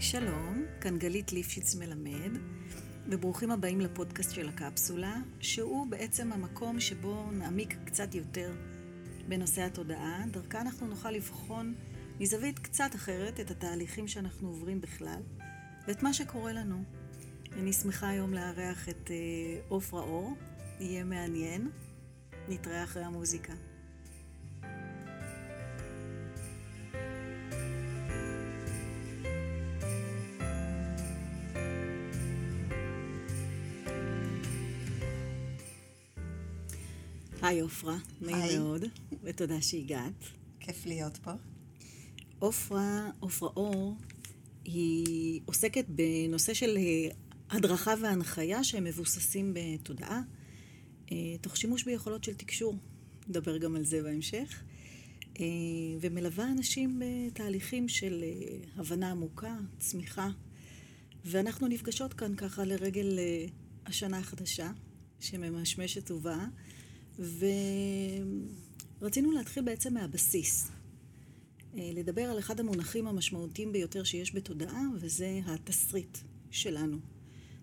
שלום, כאן גלית ליפשיץ מלמד, וברוכים הבאים לפודקאסט של הקפסולה, שהוא בעצם המקום שבו נעמיק קצת יותר בנושא התודעה, דרכה אנחנו נוכל לבחון מזווית קצת אחרת את התהליכים שאנחנו עוברים בכלל, ואת מה שקורה לנו. אני שמחה היום לארח את אה, עופרה אור, יהיה מעניין. נתראה אחרי המוזיקה. היי עופרה, נעים מאוד, ותודה שהגעת. כיף להיות פה. עופרה, עופרה אור, היא עוסקת בנושא של אה, הדרכה והנחיה שהם מבוססים בתודעה, אה, תוך שימוש ביכולות של תקשור. נדבר גם על זה בהמשך. אה, ומלווה אנשים בתהליכים של הבנה עמוקה, צמיחה. ואנחנו נפגשות כאן ככה לרגל השנה החדשה, שממשמשת ובאה. ורצינו להתחיל בעצם מהבסיס. אה, לדבר על אחד המונחים המשמעותיים ביותר שיש בתודעה, וזה התסריט שלנו.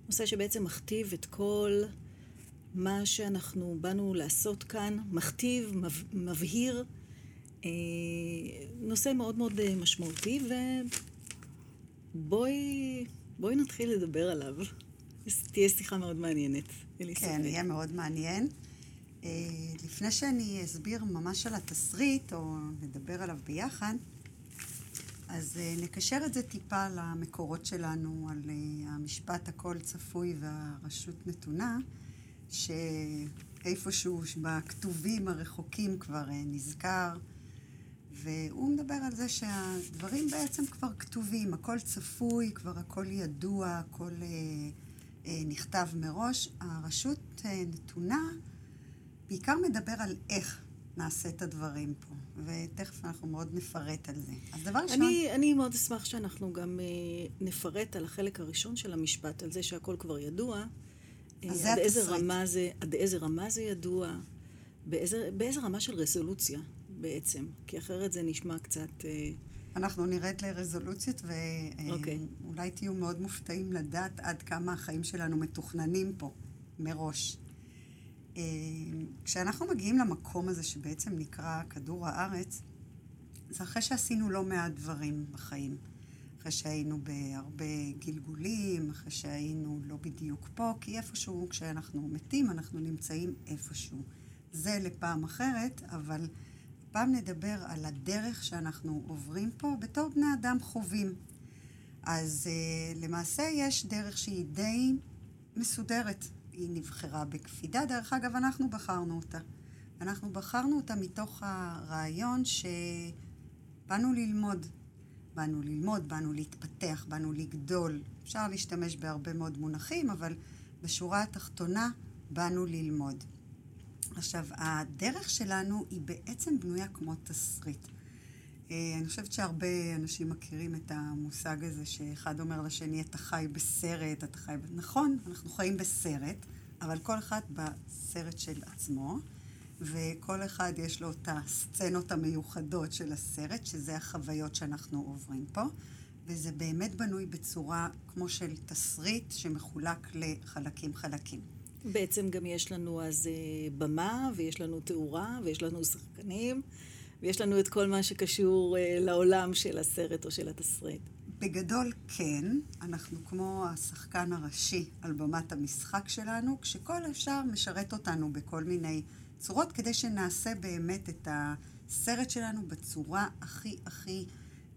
נושא שבעצם מכתיב את כל מה שאנחנו באנו לעשות כאן, מכתיב, מבהיר, אה, נושא מאוד מאוד אה, משמעותי, ובואי בואי נתחיל לדבר עליו. תהיה שיחה מאוד מעניינת. כן, יהיה מאוד מעניין. אה, לפני שאני אסביר ממש על התסריט, או נדבר עליו ביחד, אז אה, נקשר את זה טיפה למקורות שלנו, על אה, המשפט הכל צפוי והרשות נתונה, שאיפשהו בכתובים הרחוקים כבר נזכר, והוא מדבר על זה שהדברים בעצם כבר כתובים, הכל צפוי, כבר הכל ידוע, הכל נכתב מראש. הרשות נתונה בעיקר מדבר על איך נעשה את הדברים פה, ותכף אנחנו מאוד נפרט על זה. אז דבר ראשון... אני, אני מאוד אשמח שאנחנו גם uh, נפרט על החלק הראשון של המשפט, על זה שהכל כבר ידוע. אז uh, זה עד איזה רמה זה, עד איזה רמה זה ידוע, באיזה, באיזה רמה של רזולוציה בעצם, כי אחרת זה נשמע קצת... Uh... אנחנו נרד לרזולוציות, ואולי okay. אוקיי. תהיו מאוד מופתעים לדעת עד כמה החיים שלנו מתוכננים פה, מראש. אה, כשאנחנו מגיעים למקום הזה שבעצם נקרא כדור הארץ, זה אחרי שעשינו לא מעט דברים בחיים. אחרי שהיינו בהרבה גלגולים, אחרי שהיינו לא בדיוק פה, כי איפשהו כשאנחנו מתים אנחנו נמצאים איפשהו. זה לפעם אחרת, אבל פעם נדבר על הדרך שאנחנו עוברים פה בתור בני אדם חווים. אז uh, למעשה יש דרך שהיא די מסודרת. היא נבחרה בקפידה. דרך אגב, אנחנו בחרנו אותה. אנחנו בחרנו אותה מתוך הרעיון שבאנו ללמוד. באנו ללמוד, באנו להתפתח, באנו לגדול. אפשר להשתמש בהרבה מאוד מונחים, אבל בשורה התחתונה באנו ללמוד. עכשיו, הדרך שלנו היא בעצם בנויה כמו תסריט. אה, אני חושבת שהרבה אנשים מכירים את המושג הזה שאחד אומר לשני, אתה חי בסרט, אתה חי... נכון, אנחנו חיים בסרט, אבל כל אחד בסרט של עצמו, וכל אחד יש לו את הסצנות המיוחדות של הסרט, שזה החוויות שאנחנו עוברים פה, וזה באמת בנוי בצורה כמו של תסריט שמחולק לחלקים חלקים. בעצם גם יש לנו אז אה, במה, ויש לנו תאורה, ויש לנו שחקנים. ויש לנו את כל מה שקשור אה, לעולם של הסרט או של התסריט. בגדול כן, אנחנו כמו השחקן הראשי על במת המשחק שלנו, כשכל השאר משרת אותנו בכל מיני צורות, כדי שנעשה באמת את הסרט שלנו בצורה הכי הכי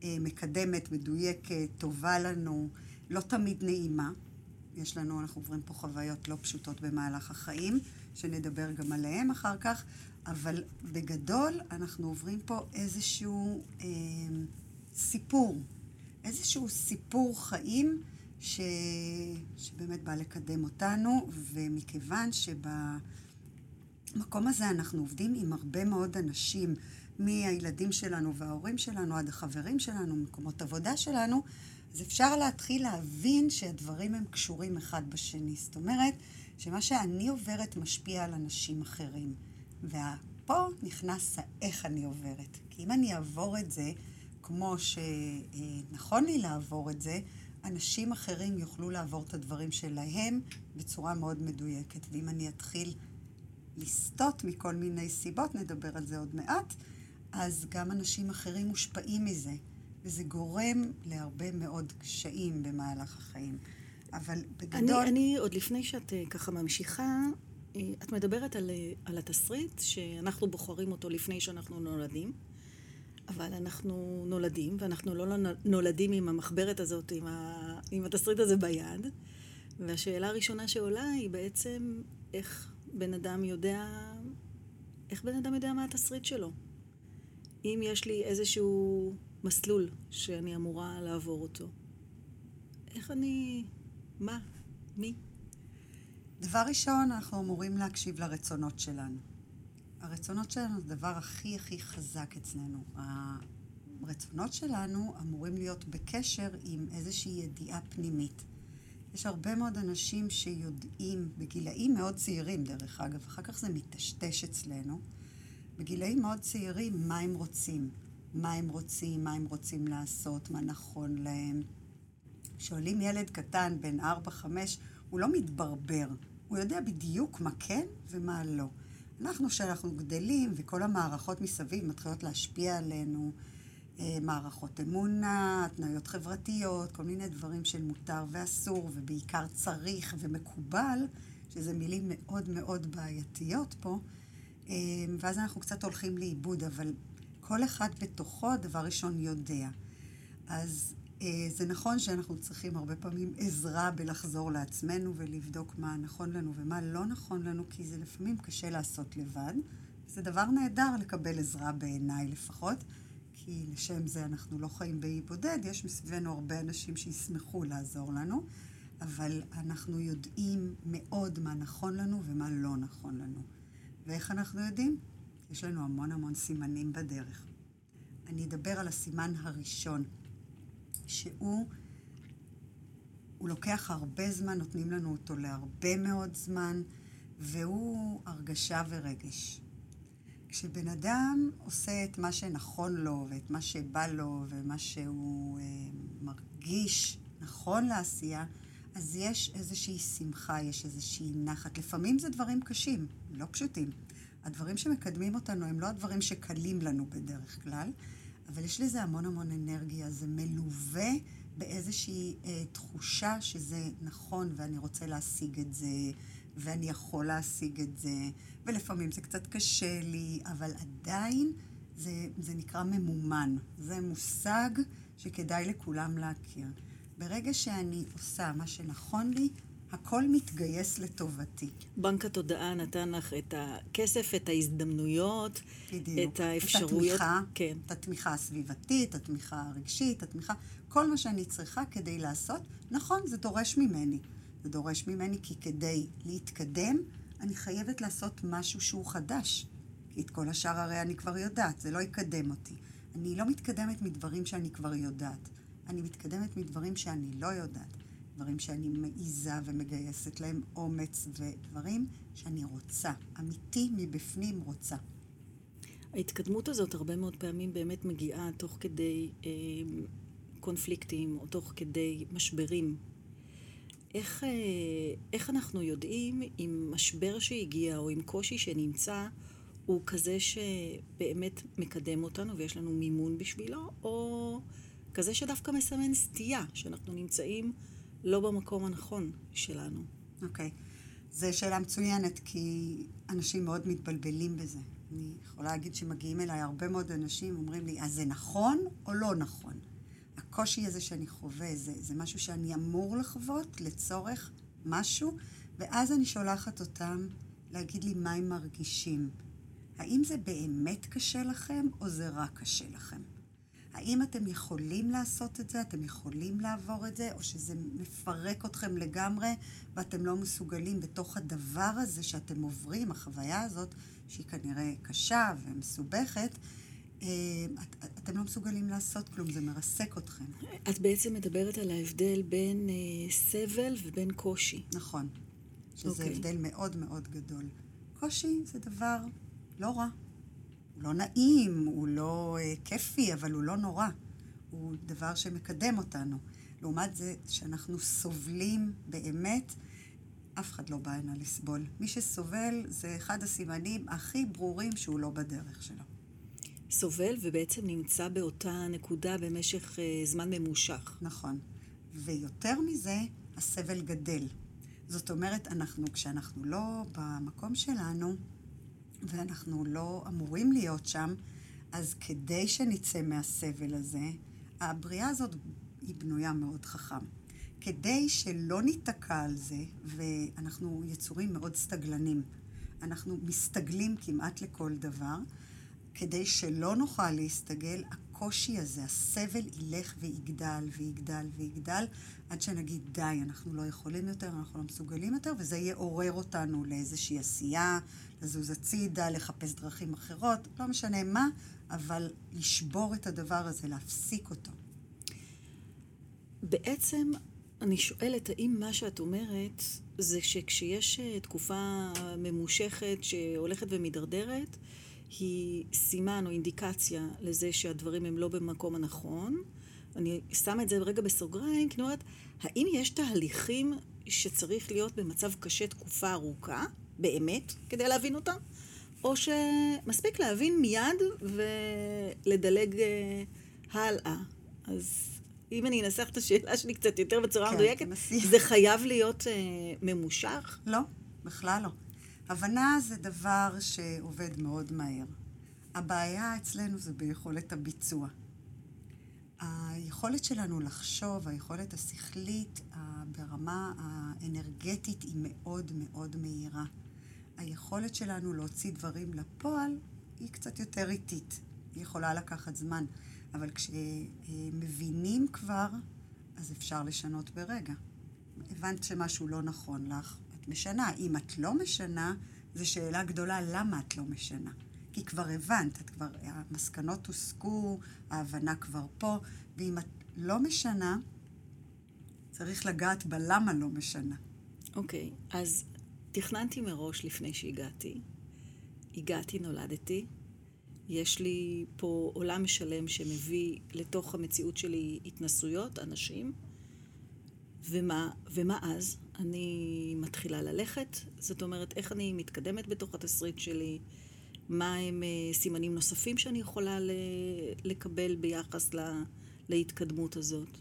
אה, מקדמת, מדויקת, טובה לנו, לא תמיד נעימה. יש לנו, אנחנו עוברים פה חוויות לא פשוטות במהלך החיים, שנדבר גם עליהן אחר כך, אבל בגדול אנחנו עוברים פה איזשהו אה, סיפור, איזשהו סיפור חיים ש... שבאמת בא לקדם אותנו, ומכיוון שבמקום הזה אנחנו עובדים עם הרבה מאוד אנשים, מהילדים שלנו וההורים שלנו עד החברים שלנו, מקומות עבודה שלנו, אז אפשר להתחיל להבין שהדברים הם קשורים אחד בשני. זאת אומרת, שמה שאני עוברת משפיע על אנשים אחרים. ופה נכנס האיך אני עוברת. כי אם אני אעבור את זה כמו שנכון לי לעבור את זה, אנשים אחרים יוכלו לעבור את הדברים שלהם בצורה מאוד מדויקת. ואם אני אתחיל לסטות מכל מיני סיבות, נדבר על זה עוד מעט, אז גם אנשים אחרים מושפעים מזה, וזה גורם להרבה מאוד קשיים במהלך החיים. אבל בגדול... אני, אני עוד לפני שאת אה, ככה ממשיכה, את מדברת על, אה, על התסריט, שאנחנו בוחרים אותו לפני שאנחנו נולדים, אבל אנחנו נולדים, ואנחנו לא נולדים עם המחברת הזאת, עם, ה, עם התסריט הזה ביד. והשאלה הראשונה שעולה היא בעצם איך בן אדם יודע, איך בן אדם יודע מה התסריט שלו. אם יש לי איזשהו מסלול שאני אמורה לעבור אותו, איך אני... מה? מי? דבר ראשון, אנחנו אמורים להקשיב לרצונות שלנו. הרצונות שלנו זה הדבר הכי הכי חזק אצלנו. הרצונות שלנו אמורים להיות בקשר עם איזושהי ידיעה פנימית. יש הרבה מאוד אנשים שיודעים, בגילאים מאוד צעירים דרך אגב, אחר כך זה מטשטש אצלנו, בגילאים מאוד צעירים מה הם רוצים, מה הם רוצים, מה הם רוצים לעשות, מה נכון להם. שואלים ילד קטן בן 4-5, הוא לא מתברבר, הוא יודע בדיוק מה כן ומה לא. אנחנו, כשאנחנו גדלים וכל המערכות מסביב מתחילות להשפיע עלינו, אה, מערכות אמונה, התניות חברתיות, כל מיני דברים של מותר ואסור, ובעיקר צריך ומקובל, שזה מילים מאוד מאוד בעייתיות פה, אה, ואז אנחנו קצת הולכים לאיבוד, אבל כל אחד בתוכו, דבר ראשון, יודע. אז זה נכון שאנחנו צריכים הרבה פעמים עזרה בלחזור לעצמנו ולבדוק מה נכון לנו ומה לא נכון לנו, כי זה לפעמים קשה לעשות לבד. זה דבר נהדר לקבל עזרה בעיניי לפחות, כי לשם זה אנחנו לא חיים באי בודד, יש מסביבנו הרבה אנשים שישמחו לעזור לנו, אבל אנחנו יודעים מאוד מה נכון לנו ומה לא נכון לנו. ואיך אנחנו יודעים? יש לנו המון המון סימנים בדרך. אני אדבר על הסימן הראשון. שהוא הוא לוקח הרבה זמן, נותנים לנו אותו להרבה מאוד זמן, והוא הרגשה ורגש. כשבן אדם עושה את מה שנכון לו, ואת מה שבא לו, ומה שהוא אה, מרגיש נכון לעשייה, אז יש איזושהי שמחה, יש איזושהי נחת. לפעמים זה דברים קשים, לא פשוטים. הדברים שמקדמים אותנו הם לא הדברים שקלים לנו בדרך כלל, אבל יש לזה המון המון אנרגיה, זה מלווה באיזושהי אה, תחושה שזה נכון ואני רוצה להשיג את זה, ואני יכול להשיג את זה, ולפעמים זה קצת קשה לי, אבל עדיין זה, זה נקרא ממומן. זה מושג שכדאי לכולם להכיר. ברגע שאני עושה מה שנכון לי, הכל מתגייס לטובתי. בנק התודעה נתן לך את הכסף, את ההזדמנויות, בדיוק. את האפשרויות. את התמיכה, כן. את התמיכה הסביבתית, את התמיכה הרגשית, את התמיכה, כל מה שאני צריכה כדי לעשות, נכון, זה דורש ממני. זה דורש ממני כי כדי להתקדם, אני חייבת לעשות משהו שהוא חדש. כי את כל השאר הרי אני כבר יודעת, זה לא יקדם אותי. אני לא מתקדמת מדברים שאני כבר יודעת. אני מתקדמת מדברים שאני לא יודעת. דברים שאני מעיזה ומגייסת להם אומץ, ודברים שאני רוצה, אמיתי מבפנים רוצה. ההתקדמות הזאת הרבה מאוד פעמים באמת מגיעה תוך כדי אה, קונפליקטים או תוך כדי משברים. איך, אה, איך אנחנו יודעים אם משבר שהגיע או אם קושי שנמצא הוא כזה שבאמת מקדם אותנו ויש לנו מימון בשבילו, או כזה שדווקא מסמן סטייה, שאנחנו נמצאים לא במקום הנכון שלנו. אוקיי. Okay. זו שאלה מצוינת, כי אנשים מאוד מתבלבלים בזה. אני יכולה להגיד שמגיעים אליי הרבה מאוד אנשים, אומרים לי, אז זה נכון או לא נכון? הקושי הזה שאני חווה, זה, זה משהו שאני אמור לחוות לצורך משהו, ואז אני שולחת אותם להגיד לי מה הם מרגישים. האם זה באמת קשה לכם, או זה רק קשה לכם? האם אתם יכולים לעשות את זה, אתם יכולים לעבור את זה, או שזה מפרק אתכם לגמרי ואתם לא מסוגלים בתוך הדבר הזה שאתם עוברים, החוויה הזאת, שהיא כנראה קשה ומסובכת, אה, את, אתם לא מסוגלים לעשות כלום, זה מרסק אתכם. את בעצם מדברת על ההבדל בין אה, סבל ובין קושי. נכון, שזה okay. אוקיי. הבדל מאוד מאוד גדול. קושי זה דבר לא רע. לא נעים, הוא לא uh, כיפי, אבל הוא לא נורא. הוא דבר שמקדם אותנו. לעומת זה שאנחנו סובלים באמת, אף אחד לא בא הנה לסבול. מי שסובל זה אחד הסימנים הכי ברורים שהוא לא בדרך שלו. סובל ובעצם נמצא באותה נקודה במשך uh, זמן ממושך. נכון. ויותר מזה, הסבל גדל. זאת אומרת, אנחנו, כשאנחנו לא במקום שלנו, ואנחנו לא אמורים להיות שם, אז כדי שנצא מהסבל הזה, הבריאה הזאת היא בנויה מאוד חכם. כדי שלא ניתקע על זה, ואנחנו יצורים מאוד סטגלנים, אנחנו מסתגלים כמעט לכל דבר, כדי שלא נוכל להסתגל, הקושי הזה, הסבל ילך ויגדל ויגדל ויגדל, עד שנגיד, די, אנחנו לא יכולים יותר, אנחנו לא מסוגלים יותר, וזה יעורר אותנו לאיזושהי עשייה, לזוז הצידה, לחפש דרכים אחרות, לא משנה מה, אבל לשבור את הדבר הזה, להפסיק אותו. בעצם אני שואלת, האם מה שאת אומרת זה שכשיש אה, תקופה ממושכת שהולכת ומידרדרת, היא סימן או אינדיקציה לזה שהדברים הם לא במקום הנכון. אני שמה את זה רגע בסוגריים, כי אני אומרת, האם יש תהליכים שצריך להיות במצב קשה תקופה ארוכה, באמת, כדי להבין אותם? או שמספיק להבין מיד ולדלג אה, הלאה. אז אם אני אנסח את השאלה שלי קצת יותר בצורה כן, מדויקת, זה חייב להיות אה, ממושך? לא, בכלל לא. הבנה זה דבר שעובד מאוד מהר. הבעיה אצלנו זה ביכולת הביצוע. היכולת שלנו לחשוב, היכולת השכלית ברמה האנרגטית היא מאוד מאוד מהירה. היכולת שלנו להוציא דברים לפועל היא קצת יותר איטית. היא יכולה לקחת זמן, אבל כשמבינים כבר, אז אפשר לשנות ברגע. הבנת שמשהו לא נכון לך, את משנה. אם את לא משנה, זו שאלה גדולה למה את לא משנה. כי כבר הבנת, את כבר, המסקנות הוסקו, ההבנה כבר פה, ואם את לא משנה, צריך לגעת בלמה לא משנה. אוקיי, okay, אז תכננתי מראש לפני שהגעתי. הגעתי, נולדתי. יש לי פה עולם שלם שמביא לתוך המציאות שלי התנסויות, אנשים. ומה, ומה אז? אני מתחילה ללכת, זאת אומרת, איך אני מתקדמת בתוך התסריט שלי, מה הם uh, סימנים נוספים שאני יכולה לקבל ביחס לה, להתקדמות הזאת.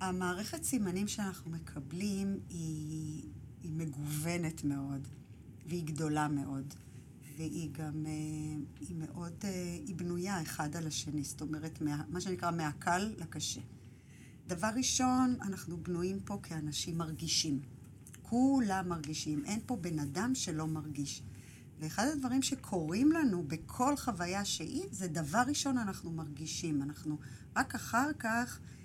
המערכת סימנים שאנחנו מקבלים היא, היא מגוונת מאוד, והיא גדולה מאוד, והיא גם, uh, היא מאוד, uh, היא בנויה אחד על השני, זאת אומרת, מה, מה שנקרא מהקל לקשה. דבר ראשון, אנחנו בנויים פה כאנשים מרגישים. כולם מרגישים, אין פה בן אדם שלא מרגיש. ואחד הדברים שקורים לנו בכל חוויה שהיא, זה דבר ראשון אנחנו מרגישים. אנחנו רק אחר כך אה,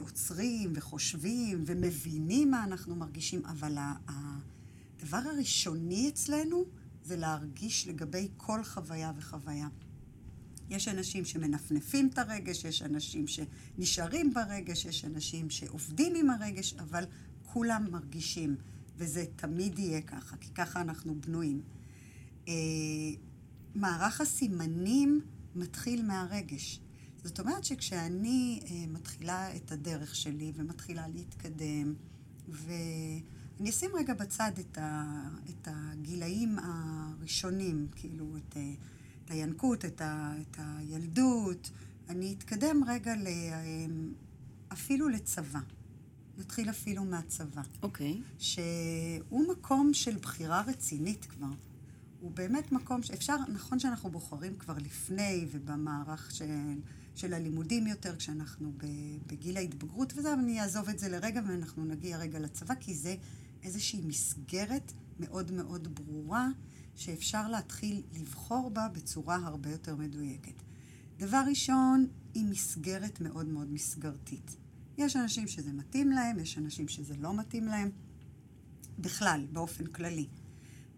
עוצרים וחושבים ומבינים מה אנחנו מרגישים, אבל הדבר הראשוני אצלנו זה להרגיש לגבי כל חוויה וחוויה. יש אנשים שמנפנפים את הרגש, יש אנשים שנשארים ברגש, יש אנשים שעובדים עם הרגש, אבל כולם מרגישים, וזה תמיד יהיה ככה, כי ככה אנחנו בנויים. אה, מערך הסימנים מתחיל מהרגש. זאת אומרת שכשאני אה, מתחילה את הדרך שלי ומתחילה להתקדם, ואני אשים רגע בצד את, ה, את הגילאים הראשונים, כאילו את, אה, את הינקות, את, ה, את הילדות, אני אתקדם רגע ל, אה, אפילו לצבא. נתחיל אפילו מהצבא. אוקיי. Okay. שהוא מקום של בחירה רצינית כבר. הוא באמת מקום שאפשר, נכון שאנחנו בוחרים כבר לפני ובמערך של, של הלימודים יותר, כשאנחנו בגיל ההתבגרות וזה, אבל אני אעזוב את זה לרגע ואנחנו נגיע רגע לצבא, כי זה איזושהי מסגרת מאוד מאוד ברורה שאפשר להתחיל לבחור בה בצורה הרבה יותר מדויקת. דבר ראשון, היא מסגרת מאוד מאוד מסגרתית. יש אנשים שזה מתאים להם, יש אנשים שזה לא מתאים להם. בכלל, באופן כללי.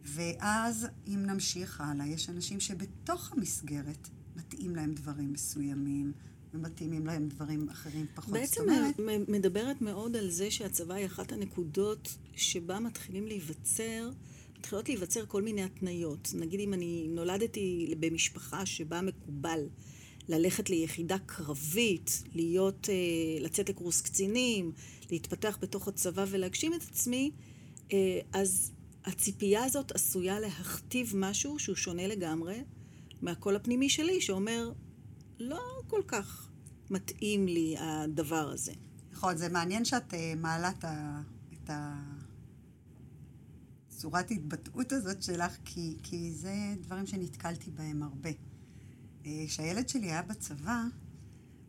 ואז, אם נמשיך הלאה, יש אנשים שבתוך המסגרת מתאים להם דברים מסוימים, ומתאימים להם דברים אחרים פחות. בעצם אומרת... מדברת מאוד על זה שהצבא היא אחת הנקודות שבה מתחילים להיווצר, מתחילות להיווצר כל מיני התניות. נגיד אם אני נולדתי במשפחה שבה מקובל ללכת ליחידה קרבית, להיות, אה, לצאת לקורס קצינים, להתפתח בתוך הצבא ולהגשים את עצמי, אה, אז הציפייה הזאת עשויה להכתיב משהו שהוא שונה לגמרי מהקול הפנימי שלי, שאומר, לא כל כך מתאים לי הדבר הזה. נכון, זה מעניין שאת uh, מעלה את הצורת התבטאות הזאת שלך, כי, כי זה דברים שנתקלתי בהם הרבה. אה, כשהילד שלי היה בצבא,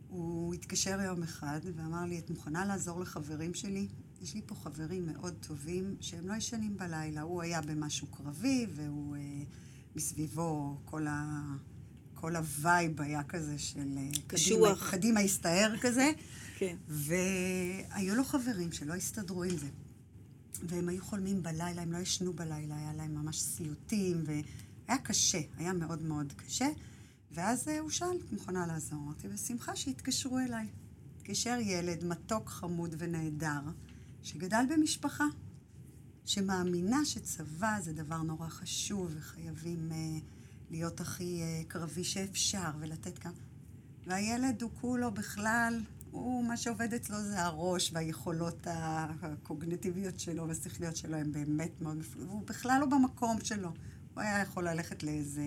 הוא התקשר יום אחד ואמר לי, את מוכנה לעזור לחברים שלי? יש לי פה חברים מאוד טובים שהם לא ישנים בלילה. הוא היה במשהו קרבי, והוא, אה, מסביבו כל, ה, כל ה vibe היה כזה של... אה, קשוח. קדימה, קדימה הסתער כזה. כן. והיו לו חברים שלא הסתדרו עם זה. והם היו חולמים בלילה, הם לא ישנו בלילה, היה להם ממש סיוטים, והיה קשה, היה מאוד מאוד קשה. ואז הוא שאל, את מוכנה לעזור? אמרתי, בשמחה שיתקשרו אליי. התקשר ילד מתוק, חמוד ונהדר, שגדל במשפחה, שמאמינה שצבא זה דבר נורא חשוב, וחייבים uh, להיות הכי uh, קרבי שאפשר, ולתת כמה... והילד הוא כולו בכלל, הוא, מה שעובד אצלו זה הראש והיכולות הקוגנטיביות שלו והשכליות שלו הם באמת מאוד והוא בכלל לא במקום שלו. הוא היה יכול ללכת לאיזה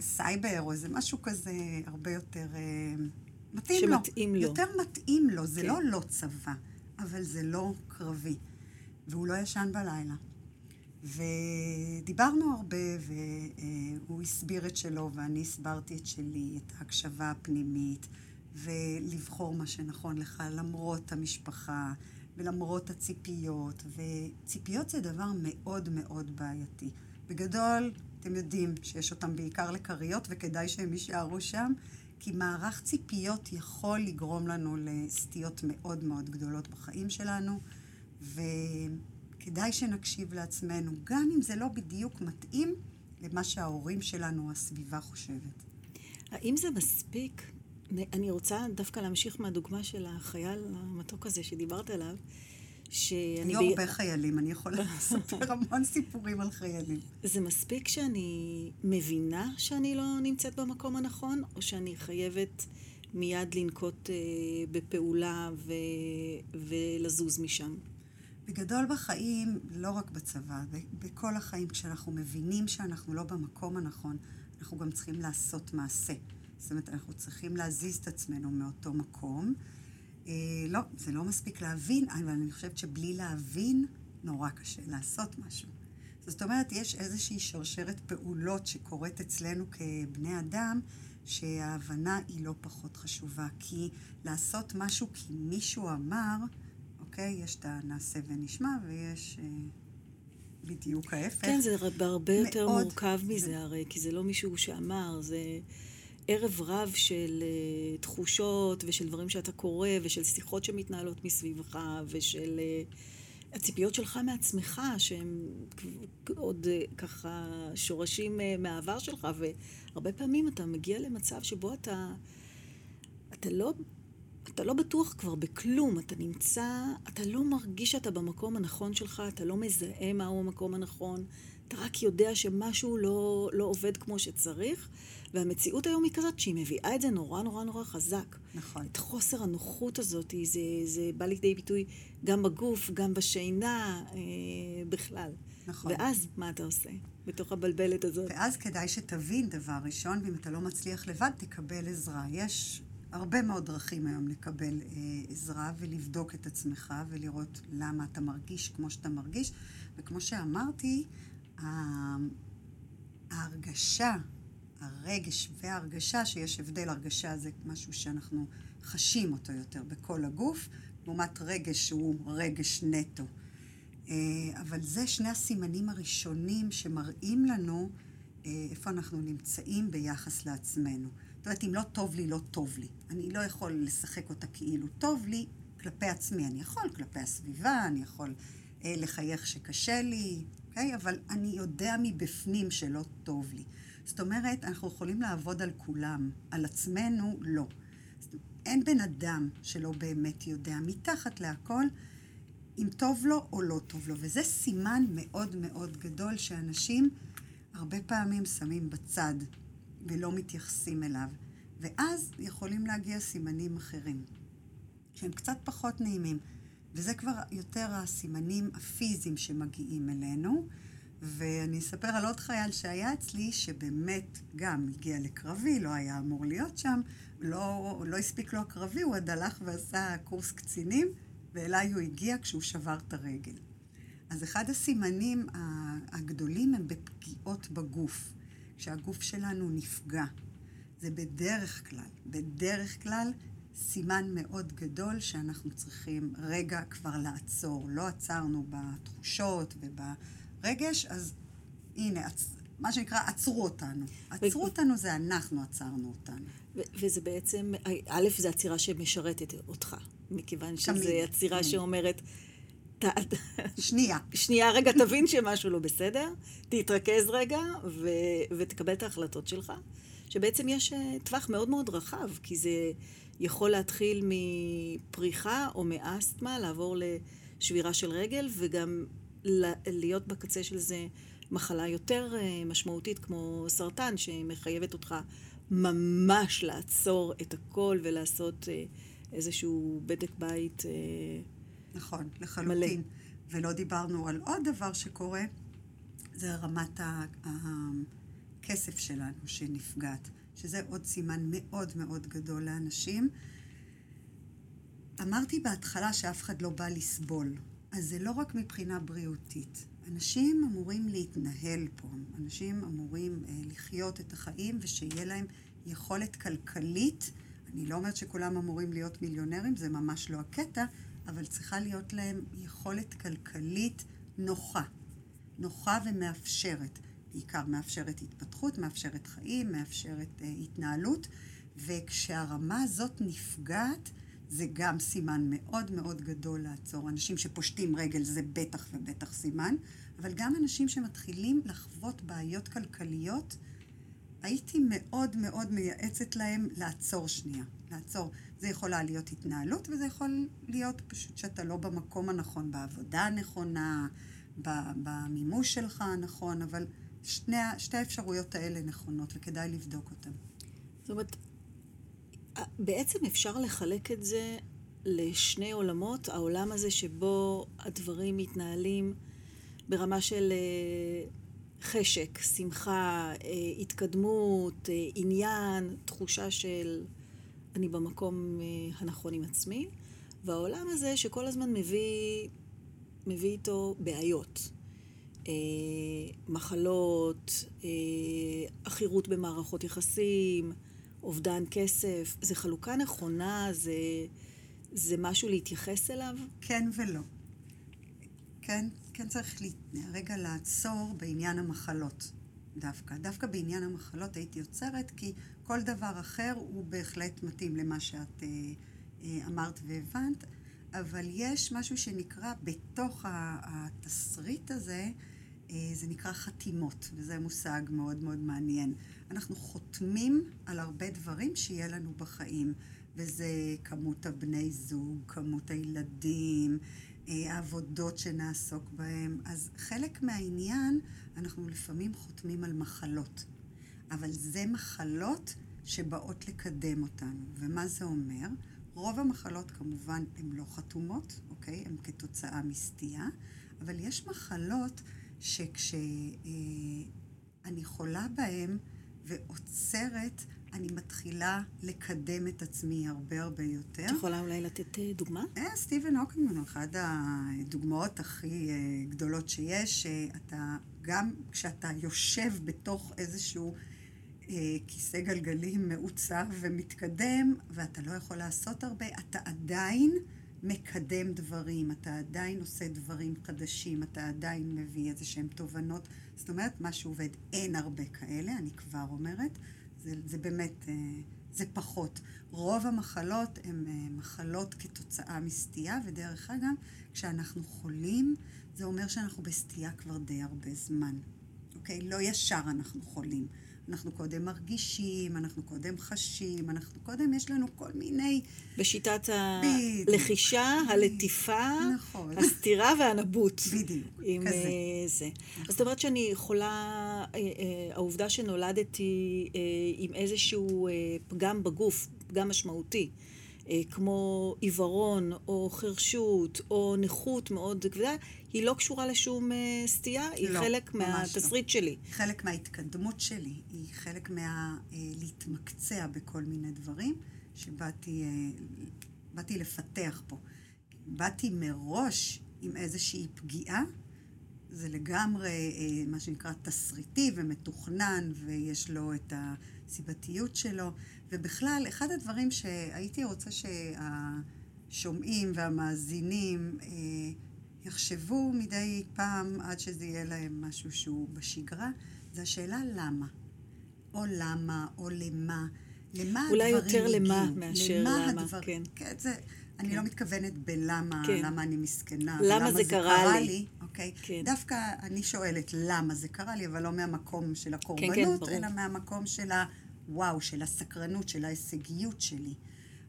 סייבר או איזה משהו כזה הרבה יותר אה, מתאים לו. שמתאים לו. יותר מתאים לו. זה כן. לא לא צבא, אבל זה לא קרבי. והוא לא ישן בלילה. ודיברנו הרבה, והוא הסביר את שלו, ואני הסברתי את שלי, את ההקשבה הפנימית, ולבחור מה שנכון לך, למרות המשפחה, ולמרות הציפיות. וציפיות זה דבר מאוד מאוד בעייתי. בגדול, אתם יודעים שיש אותם בעיקר לכריות, וכדאי שהם יישארו שם, כי מערך ציפיות יכול לגרום לנו לסטיות מאוד מאוד גדולות בחיים שלנו, וכדאי שנקשיב לעצמנו, גם אם זה לא בדיוק מתאים למה שההורים שלנו הסביבה חושבת. האם זה מספיק? אני רוצה דווקא להמשיך מהדוגמה של החייל המתוק הזה שדיברת עליו. שאני... היו הרבה חיילים, אני יכולה לספר המון סיפורים על חיילים. זה מספיק שאני מבינה שאני לא נמצאת במקום הנכון, או שאני חייבת מיד לנקוט אה, בפעולה ו... ולזוז משם? בגדול בחיים, לא רק בצבא, בכל החיים, כשאנחנו מבינים שאנחנו לא במקום הנכון, אנחנו גם צריכים לעשות מעשה. זאת אומרת, אנחנו צריכים להזיז את עצמנו מאותו מקום. אה, לא, זה לא מספיק להבין, אבל אני חושבת שבלי להבין, נורא קשה לעשות משהו. זאת אומרת, יש איזושהי שרשרת פעולות שקורית אצלנו כבני אדם, שההבנה היא לא פחות חשובה. כי לעשות משהו כי מישהו אמר, אוקיי, יש את הנעשה ונשמע, ויש... אה, בדיוק ההפך. כן, זה הרבה יותר מאוד, מורכב מזה זה... הרי, כי זה לא מישהו שאמר, זה ערב רב של uh, תחושות ושל דברים שאתה קורא ושל שיחות שמתנהלות מסביבך ושל uh, הציפיות שלך מעצמך שהם עוד uh, ככה שורשים uh, מהעבר שלך והרבה פעמים אתה מגיע למצב שבו אתה, אתה לא... אתה לא בטוח כבר בכלום, אתה נמצא, אתה לא מרגיש שאתה במקום הנכון שלך, אתה לא מזהה מהו המקום הנכון, אתה רק יודע שמשהו לא, לא עובד כמו שצריך, והמציאות היום היא כזאת שהיא מביאה את זה נורא נורא נורא חזק. נכון. את חוסר הנוחות הזאת, זה, זה בא לידי ביטוי גם בגוף, גם בשינה, אה, בכלל. נכון. ואז מה אתה עושה בתוך הבלבלת הזאת? ואז כדאי שתבין דבר ראשון, ואם אתה לא מצליח לבד, תקבל עזרה. יש הרבה מאוד דרכים היום לקבל אה, עזרה ולבדוק את עצמך ולראות למה אתה מרגיש כמו שאתה מרגיש. וכמו שאמרתי, ההרגשה הרגש וההרגשה, שיש הבדל, הרגשה זה משהו שאנחנו חשים אותו יותר בכל הגוף, לעומת רגש שהוא רגש נטו. אה, אבל זה שני הסימנים הראשונים שמראים לנו אה, איפה אנחנו נמצאים ביחס לעצמנו. אומרת, אם לא טוב לי, לא טוב לי. אני לא יכול לשחק אותה כאילו טוב לי כלפי עצמי. אני יכול כלפי הסביבה, אני יכול אה, לחייך שקשה לי, אוקיי? אבל אני יודע מבפנים שלא טוב לי. זאת אומרת, אנחנו יכולים לעבוד על כולם, על עצמנו לא. אין בן אדם שלא באמת יודע, מתחת להכל, אם טוב לו או לא טוב לו. וזה סימן מאוד מאוד גדול שאנשים הרבה פעמים שמים בצד ולא מתייחסים אליו. ואז יכולים להגיע סימנים אחרים, שהם קצת פחות נעימים. וזה כבר יותר הסימנים הפיזיים שמגיעים אלינו. ואני אספר על עוד חייל שהיה אצלי, שבאמת גם הגיע לקרבי, לא היה אמור להיות שם, לא, לא הספיק לו הקרבי, הוא עוד הלך ועשה קורס קצינים, ואליי הוא הגיע כשהוא שבר את הרגל. אז אחד הסימנים הגדולים הם בפגיעות בגוף, כשהגוף שלנו נפגע. זה בדרך כלל, בדרך כלל סימן מאוד גדול שאנחנו צריכים רגע כבר לעצור. לא עצרנו בתחושות וברגש, אז הנה, עצ... מה שנקרא, עצרו אותנו. עצרו אותנו זה אנחנו עצרנו אותנו. וזה בעצם, א', זו עצירה שמשרתת אותך, מכיוון שזו עצירה שאומרת... שנייה. שנייה, רגע, תבין שמשהו לא בסדר, תתרכז רגע ו- ותקבל את ההחלטות שלך. שבעצם יש אה, טווח מאוד מאוד רחב, כי זה יכול להתחיל מפריחה או מאסתמה, לעבור לשבירה של רגל, וגם להיות בקצה של זה מחלה יותר אה, משמעותית כמו סרטן, שמחייבת אותך ממש לעצור את הכל ולעשות אה, איזשהו בדק בית נכון, לחלוטין. מלא. ולא דיברנו על עוד דבר שקורה, זה רמת הכסף שלנו שנפגעת. שזה עוד סימן מאוד מאוד גדול לאנשים. אמרתי בהתחלה שאף אחד לא בא לסבול, אז זה לא רק מבחינה בריאותית. אנשים אמורים להתנהל פה, אנשים אמורים אה, לחיות את החיים ושיהיה להם יכולת כלכלית. אני לא אומרת שכולם אמורים להיות מיליונרים, זה ממש לא הקטע, אבל צריכה להיות להם יכולת כלכלית נוחה. נוחה ומאפשרת. בעיקר מאפשרת התפתחות, מאפשרת חיים, מאפשרת uh, התנהלות, וכשהרמה הזאת נפגעת, זה גם סימן מאוד מאוד גדול לעצור. אנשים שפושטים רגל זה בטח ובטח סימן, אבל גם אנשים שמתחילים לחוות בעיות כלכליות, הייתי מאוד מאוד מייעצת להם לעצור שנייה. לעצור. זה יכולה להיות התנהלות, וזה יכול להיות פשוט שאתה לא במקום הנכון, בעבודה הנכונה, במימוש שלך הנכון, אבל שני, שתי האפשרויות האלה נכונות וכדאי לבדוק אותן. זאת אומרת, בעצם אפשר לחלק את זה לשני עולמות. העולם הזה שבו הדברים מתנהלים ברמה של אה, חשק, שמחה, אה, התקדמות, אה, עניין, תחושה של אני במקום הנכון עם עצמי, והעולם הזה שכל הזמן מביא, מביא איתו בעיות. אה, מחלות, אה, עכירות במערכות יחסים, אובדן כסף. זה חלוקה נכונה? זה, זה משהו להתייחס אליו? כן ולא. כן, כן צריך רגע לעצור בעניין המחלות דווקא. דווקא בעניין המחלות הייתי עוצרת, כי כל דבר אחר הוא בהחלט מתאים למה שאת אה, אה, אמרת והבנת, אבל יש משהו שנקרא בתוך התסריט הזה, אה, זה נקרא חתימות, וזה מושג מאוד מאוד מעניין. אנחנו חותמים על הרבה דברים שיהיה לנו בחיים, וזה כמות הבני זוג, כמות הילדים, העבודות שנעסוק בהם. אז חלק מהעניין, אנחנו לפעמים חותמים על מחלות. אבל זה מחלות שבאות לקדם אותנו. ומה זה אומר? רוב המחלות כמובן הן לא חתומות, אוקיי? הן כתוצאה מסטייה, אבל יש מחלות שכשאני חולה בהם ועוצרת, אני מתחילה לקדם את עצמי הרבה הרבה יותר. את יכולה אולי לתת אה, דוגמה? אה, סטיבן הוקינגמן הוא אחת הדוגמאות הכי אה, גדולות שיש. אתה, גם כשאתה יושב בתוך איזשהו אה, כיסא גלגלים מעוצב ומתקדם, ואתה לא יכול לעשות הרבה, אתה עדיין... מקדם דברים, אתה עדיין עושה דברים חדשים, אתה עדיין מביא איזה שהן תובנות. זאת אומרת, מה שעובד, אין הרבה כאלה, אני כבר אומרת. זה, זה באמת, אה, זה פחות. רוב המחלות הן אה, מחלות כתוצאה מסטייה, ודרך אגב, כשאנחנו חולים, זה אומר שאנחנו בסטייה כבר די הרבה זמן. אוקיי? לא ישר אנחנו חולים. אנחנו קודם מרגישים, אנחנו קודם חשים, אנחנו קודם, יש לנו כל מיני... בשיטת הלחישה, הלטיפה, נכון. הסתירה והנבוט. בדיוק, עם כזה. אה, זה. נכון. אז זאת אומרת שאני יכולה, אה, אה, העובדה שנולדתי עם איזשהו פגם בגוף, פגם משמעותי, כמו עיוורון או חרשות או נכות מאוד כבדה, היא לא קשורה לשום אה, סטייה, היא לא, חלק מהתסריט לא. שלי. חלק מההתקדמות שלי, היא חלק מהלהתמקצע אה, בכל מיני דברים שבאתי באתי לפתח פה. באתי מראש עם איזושהי פגיעה, זה לגמרי מה שנקרא תסריטי ומתוכנן, ויש לו את הסיבתיות שלו. ובכלל, אחד הדברים שהייתי רוצה שהשומעים והמאזינים אה, יחשבו מדי פעם עד שזה יהיה להם משהו שהוא בשגרה, זה השאלה למה. או למה, או למה. למה אולי יותר הגיעו? למה מאשר למה, למה הדבר... כן. כן, זה... כן. אני לא מתכוונת בלמה, כן. למה אני מסכנה, למה זה, זה קרה לי. לי אוקיי? כן. דווקא אני שואלת למה זה קרה לי, אבל לא מהמקום של הקורבנות, כן, כן, אלא מהמקום של ה... הוואו, של הסקרנות, של ההישגיות שלי.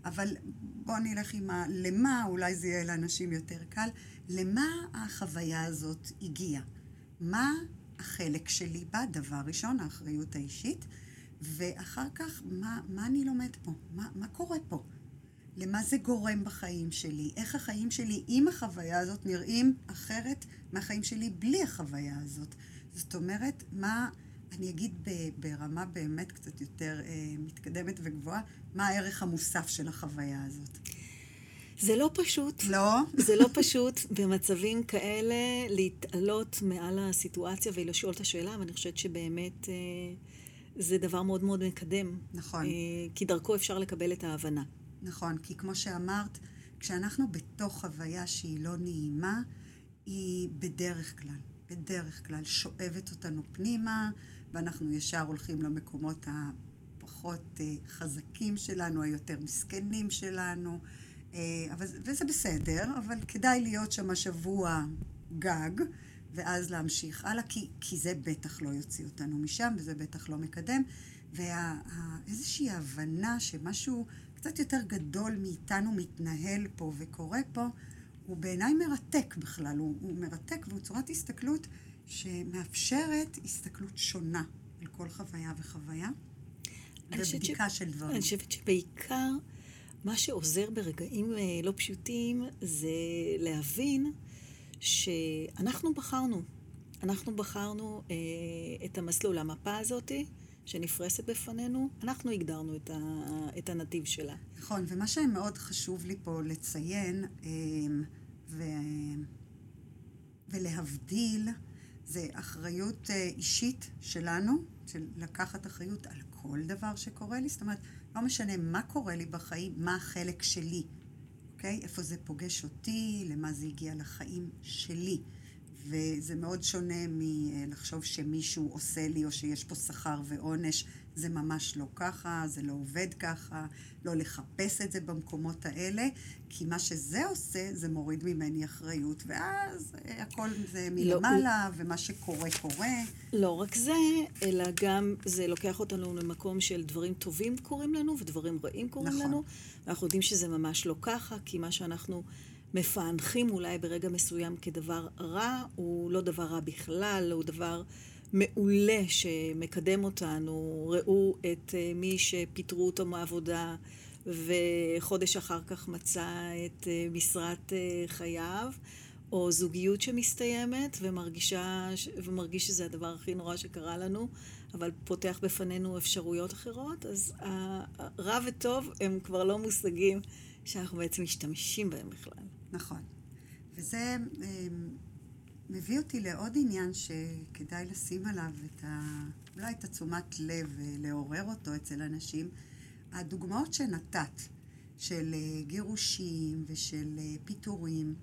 אבל בואו נלך עם הלמה, אולי זה יהיה לאנשים יותר קל. למה החוויה הזאת הגיעה? מה החלק שלי בה? דבר ראשון, האחריות האישית, ואחר כך, מה, מה אני לומד פה? מה, מה קורה פה? למה זה גורם בחיים שלי? איך החיים שלי עם החוויה הזאת נראים אחרת מהחיים שלי בלי החוויה הזאת? זאת אומרת, מה... אני אגיד ברמה באמת קצת יותר אה, מתקדמת וגבוהה, מה הערך המוסף של החוויה הזאת. זה לא פשוט. לא? זה לא פשוט במצבים כאלה להתעלות מעל הסיטואציה ולשאול את השאלה, ואני חושבת שבאמת אה, זה דבר מאוד מאוד מקדם. נכון. אה, כי דרכו אפשר לקבל את ההבנה. נכון, כי כמו שאמרת, כשאנחנו בתוך חוויה שהיא לא נעימה, היא בדרך כלל, בדרך כלל שואבת אותנו פנימה, ואנחנו ישר הולכים למקומות הפחות אה, חזקים שלנו, היותר מסכנים שלנו, אה, אבל, וזה בסדר, אבל כדאי להיות שם השבוע גג, ואז להמשיך הלאה, כי, כי זה בטח לא יוציא אותנו משם, וזה בטח לא מקדם. ואיזושהי הבנה שמשהו קצת יותר גדול מאיתנו מתנהל פה וקורה פה, הוא בעיניי מרתק בכלל. הוא, הוא מרתק והוא צורת הסתכלות שמאפשרת הסתכלות שונה על כל חוויה וחוויה, ובדיקה ש... של דברים. אני חושבת שבעיקר מה שעוזר ברגעים אה, לא פשוטים זה להבין שאנחנו בחרנו. אנחנו בחרנו אה, את המסלול, המפה הזאתי. שנפרסת בפנינו, אנחנו הגדרנו את, ה, את הנתיב שלה. נכון, ומה שמאוד חשוב לי פה לציין אה, ו, ולהבדיל זה אחריות אה, אישית שלנו, של לקחת אחריות על כל דבר שקורה לי. זאת אומרת, לא משנה מה קורה לי בחיים, מה החלק שלי, אוקיי? איפה זה פוגש אותי, למה זה הגיע לחיים שלי. וזה מאוד שונה מלחשוב שמישהו עושה לי או שיש פה שכר ועונש. זה ממש לא ככה, זה לא עובד ככה, לא לחפש את זה במקומות האלה, כי מה שזה עושה, זה מוריד ממני אחריות, ואז אה, הכל זה לא, מלמעלה, לא, ומה שקורה, קורה. לא רק זה, אלא גם זה לוקח אותנו למקום של דברים טובים קורים לנו, ודברים רעים קורים נכון. לנו, ואנחנו יודעים שזה ממש לא ככה, כי מה שאנחנו... מפענחים אולי ברגע מסוים כדבר רע, הוא לא דבר רע בכלל, הוא דבר מעולה שמקדם אותנו. ראו את אה, מי שפיטרו אותו מעבודה וחודש אחר כך מצא את אה, משרת אה, חייו, או זוגיות שמסתיימת ומרגישה, ומרגיש שזה הדבר הכי נורא שקרה לנו, אבל פותח בפנינו אפשרויות אחרות, אז רע וטוב הם כבר לא מושגים שאנחנו בעצם משתמשים בהם בכלל. נכון. וזה מביא אותי לעוד עניין שכדאי לשים עליו את ה... אולי את התשומת לב ולעורר אותו אצל אנשים. הדוגמאות שנתת של אה, גירושים ושל אה, פיטורים,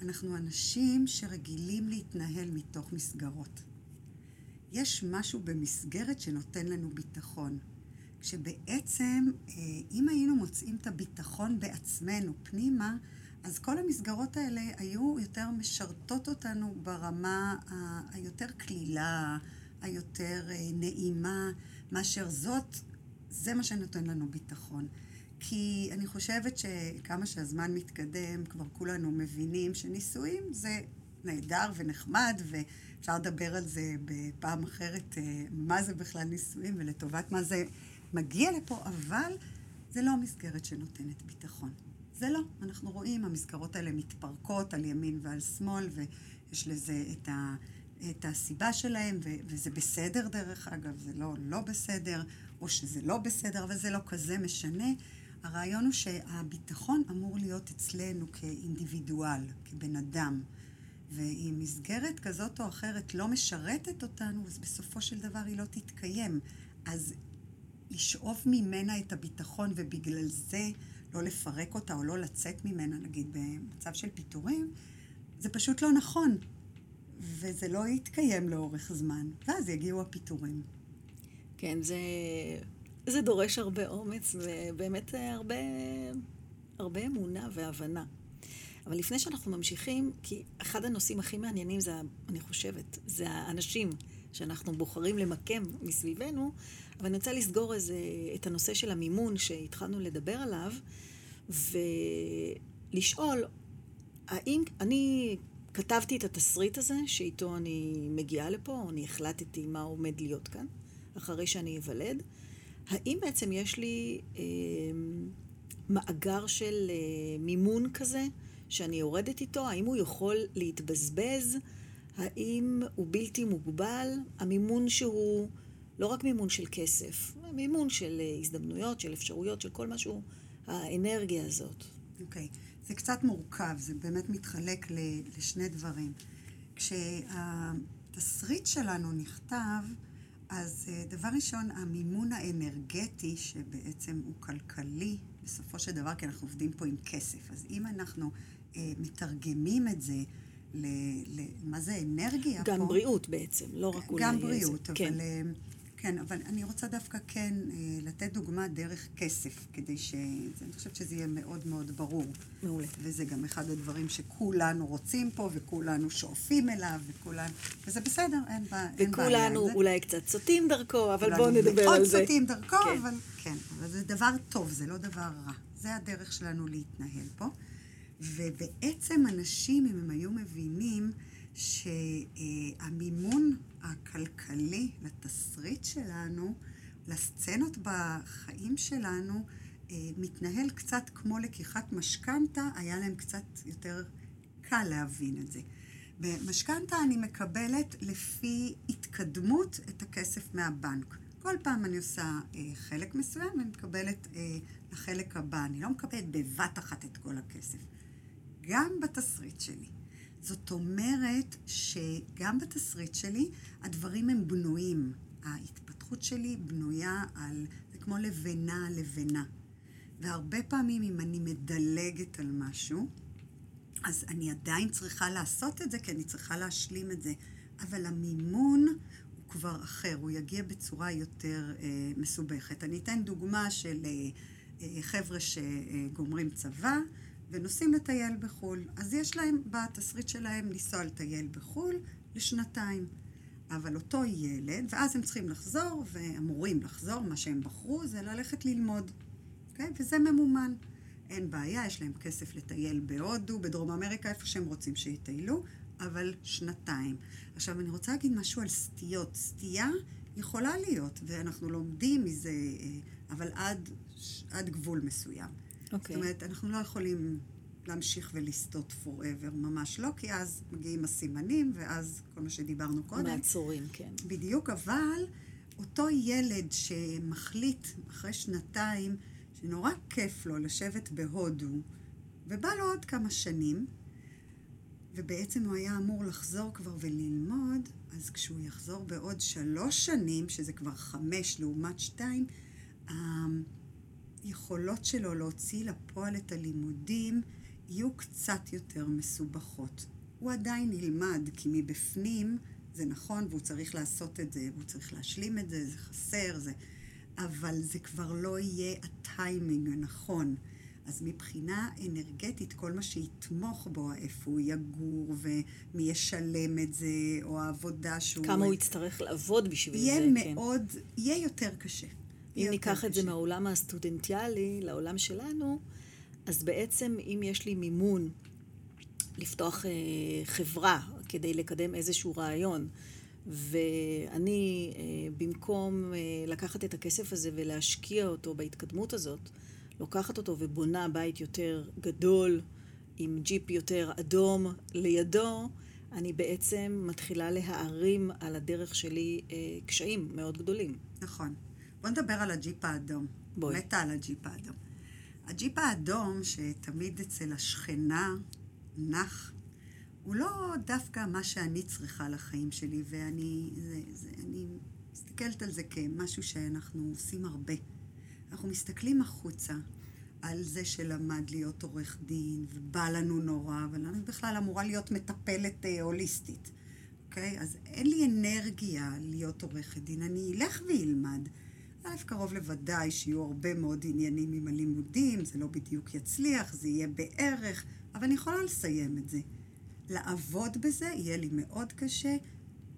אנחנו אנשים שרגילים להתנהל מתוך מסגרות. יש משהו במסגרת שנותן לנו ביטחון. כשבעצם, אה, אם היינו מוצאים את הביטחון בעצמנו פנימה, אז כל המסגרות האלה היו יותר משרתות אותנו ברמה היותר קלילה, היותר אה, נעימה, מאשר זאת, זה מה שנותן לנו ביטחון. כי אני חושבת שכמה שהזמן מתקדם, כבר כולנו מבינים שנישואים זה נהדר ונחמד, ואפשר לדבר על זה בפעם אחרת, אה, מה זה בכלל נישואים ולטובת מה זה מגיע לפה, אבל זה לא מסגרת שנותנת ביטחון. זה לא. אנחנו רואים, המסגרות האלה מתפרקות על ימין ועל שמאל, ויש לזה את, ה, את הסיבה שלהם, ו, וזה בסדר דרך אגב, זה לא לא בסדר, או שזה לא בסדר, אבל זה לא כזה משנה. הרעיון הוא שהביטחון אמור להיות אצלנו כאינדיבידואל, כבן אדם. ואם מסגרת כזאת או אחרת לא משרתת אותנו, אז בסופו של דבר היא לא תתקיים. אז לשאוב ממנה את הביטחון ובגלל זה לא לפרק אותה או לא לצאת ממנה, נגיד במצב של פיטורים, זה פשוט לא נכון. וזה לא יתקיים לאורך זמן, ואז יגיעו הפיטורים. כן, זה, זה דורש הרבה אומץ ובאמת הרבה, הרבה אמונה והבנה. אבל לפני שאנחנו ממשיכים, כי אחד הנושאים הכי מעניינים זה, אני חושבת, זה האנשים שאנחנו בוחרים למקם מסביבנו, אבל אני רוצה לסגור איזה, את הנושא של המימון שהתחלנו לדבר עליו, ולשאול, האם אני כתבתי את התסריט הזה, שאיתו אני מגיעה לפה, או אני החלטתי מה עומד להיות כאן, אחרי שאני אוולד, האם בעצם יש לי אה, מאגר של אה, מימון כזה, שאני יורדת איתו, האם הוא יכול להתבזבז, האם הוא בלתי מוגבל, המימון שהוא לא רק מימון של כסף, מימון של אה, הזדמנויות, של אפשרויות, של כל משהו, האנרגיה הזאת. אוקיי, okay. זה קצת מורכב, זה באמת מתחלק לשני דברים. כשהתסריט שלנו נכתב, אז אה, דבר ראשון, המימון האנרגטי, שבעצם הוא כלכלי, בסופו של דבר, כי אנחנו עובדים פה עם כסף. אז אם אנחנו אה, מתרגמים את זה ל... ל מה זה אנרגיה גם פה? גם בריאות בעצם, לא רק אולי... גם בריאות, זה, אבל... כן. כן, אבל אני רוצה דווקא כן אה, לתת דוגמה דרך כסף, כדי ש... אני חושבת שזה יהיה מאוד מאוד ברור. מעולה. וזה גם אחד הדברים שכולנו רוצים פה, וכולנו שואפים אליו, וכולנו... וזה בסדר, אין, בעיה. וכולנו אולי קצת סוטים דרכו, אבל בואו נדבר על זה. מאוד סוטים דרכו, כן. אבל כן, אבל זה דבר טוב, זה לא דבר רע. זה הדרך שלנו להתנהל פה. ובעצם אנשים, אם הם היו מבינים שהמימון הכלכלי לתסריט שלנו, לסצנות בחיים שלנו, אה, מתנהל קצת כמו לקיחת משכנתה, היה להם קצת יותר קל להבין את זה. במשכנתה אני מקבלת לפי התקדמות את הכסף מהבנק. כל פעם אני עושה אה, חלק מסוים ואני מקבלת אה, לחלק הבא. אני לא מקבלת בבת אחת את כל הכסף. גם בתסריט שלי. זאת אומרת שגם בתסריט שלי הדברים הם בנויים. ההתפתחות שלי בנויה על, זה כמו לבנה לבנה. והרבה פעמים אם אני מדלגת על משהו, אז אני עדיין צריכה לעשות את זה, כי אני צריכה להשלים את זה. אבל המימון הוא כבר אחר, הוא יגיע בצורה יותר אה, מסובכת. אני אתן דוגמה של אה, אה, חבר'ה שגומרים צבא, ונוסעים לטייל בחו"ל. אז יש להם בתסריט שלהם לנסוע לטייל בחו"ל לשנתיים. אבל אותו ילד, ואז הם צריכים לחזור, ואמורים לחזור, מה שהם בחרו זה ללכת ללמוד. אוקיי? Okay? וזה ממומן. אין בעיה, יש להם כסף לטייל בהודו, בדרום אמריקה, איפה שהם רוצים שיטיילו, אבל שנתיים. עכשיו, אני רוצה להגיד משהו על סטיות. סטייה יכולה להיות, ואנחנו לומדים מזה, אה, אבל עד, עד גבול מסוים. Okay. אוקיי. זאת אומרת, אנחנו לא יכולים להמשיך ולסטות forever, ממש לא, כי אז מגיעים הסימנים, ואז כל מה שדיברנו קודם. מעצורים, כן. בדיוק, אבל אותו ילד שמחליט אחרי שנתיים, שנורא כיף לו לשבת בהודו, ובא לו עוד כמה שנים, ובעצם הוא היה אמור לחזור כבר וללמוד, אז כשהוא יחזור בעוד שלוש שנים, שזה כבר חמש לעומת שתיים, היכולות שלו להוציא לפועל את הלימודים יהיו קצת יותר מסובכות. הוא עדיין ילמד, כי מבפנים זה נכון, והוא צריך לעשות את זה, והוא צריך להשלים את זה, זה חסר, זה... אבל זה כבר לא יהיה הטיימינג הנכון. אז מבחינה אנרגטית, כל מה שיתמוך בו, איפה הוא יגור ומי ישלם את זה, או העבודה שהוא... כמה הוא יצטרך לעבוד בשביל יהיה זה, כן. מאוד, כן. יהיה יותר קשה. אם ניקח. את זה מהעולם הסטודנטיאלי לעולם שלנו, אז בעצם אם יש לי מימון לפתוח אה, חברה כדי לקדם איזשהו רעיון, ואני, אה, במקום אה, לקחת את הכסף הזה ולהשקיע אותו בהתקדמות הזאת, לוקחת אותו ובונה בית יותר גדול, עם ג'יפ יותר אדום לידו, אני בעצם מתחילה להערים על הדרך שלי אה, קשיים מאוד גדולים. נכון. בוא נדבר על הג'יפ האדום. בואי. מתה על הג'יפ האדום. הג'יפ האדום, שתמיד אצל השכנה נח, הוא לא דווקא מה שאני צריכה לחיים שלי, ואני זה, זה, אני מסתכלת על זה כמשהו שאנחנו עושים הרבה. אנחנו מסתכלים החוצה על זה שלמד להיות עורך דין, ובא לנו נורא, אבל אני בכלל אמורה להיות מטפלת אה, הוליסטית, אוקיי? אז אין לי אנרגיה להיות עורכת דין, אני אלך ואלמד. א', קרוב לוודאי שיהיו הרבה מאוד עניינים עם הלימודים, זה לא בדיוק יצליח, זה יהיה בערך, אבל אני יכולה לסיים את זה. לעבוד בזה יהיה לי מאוד קשה,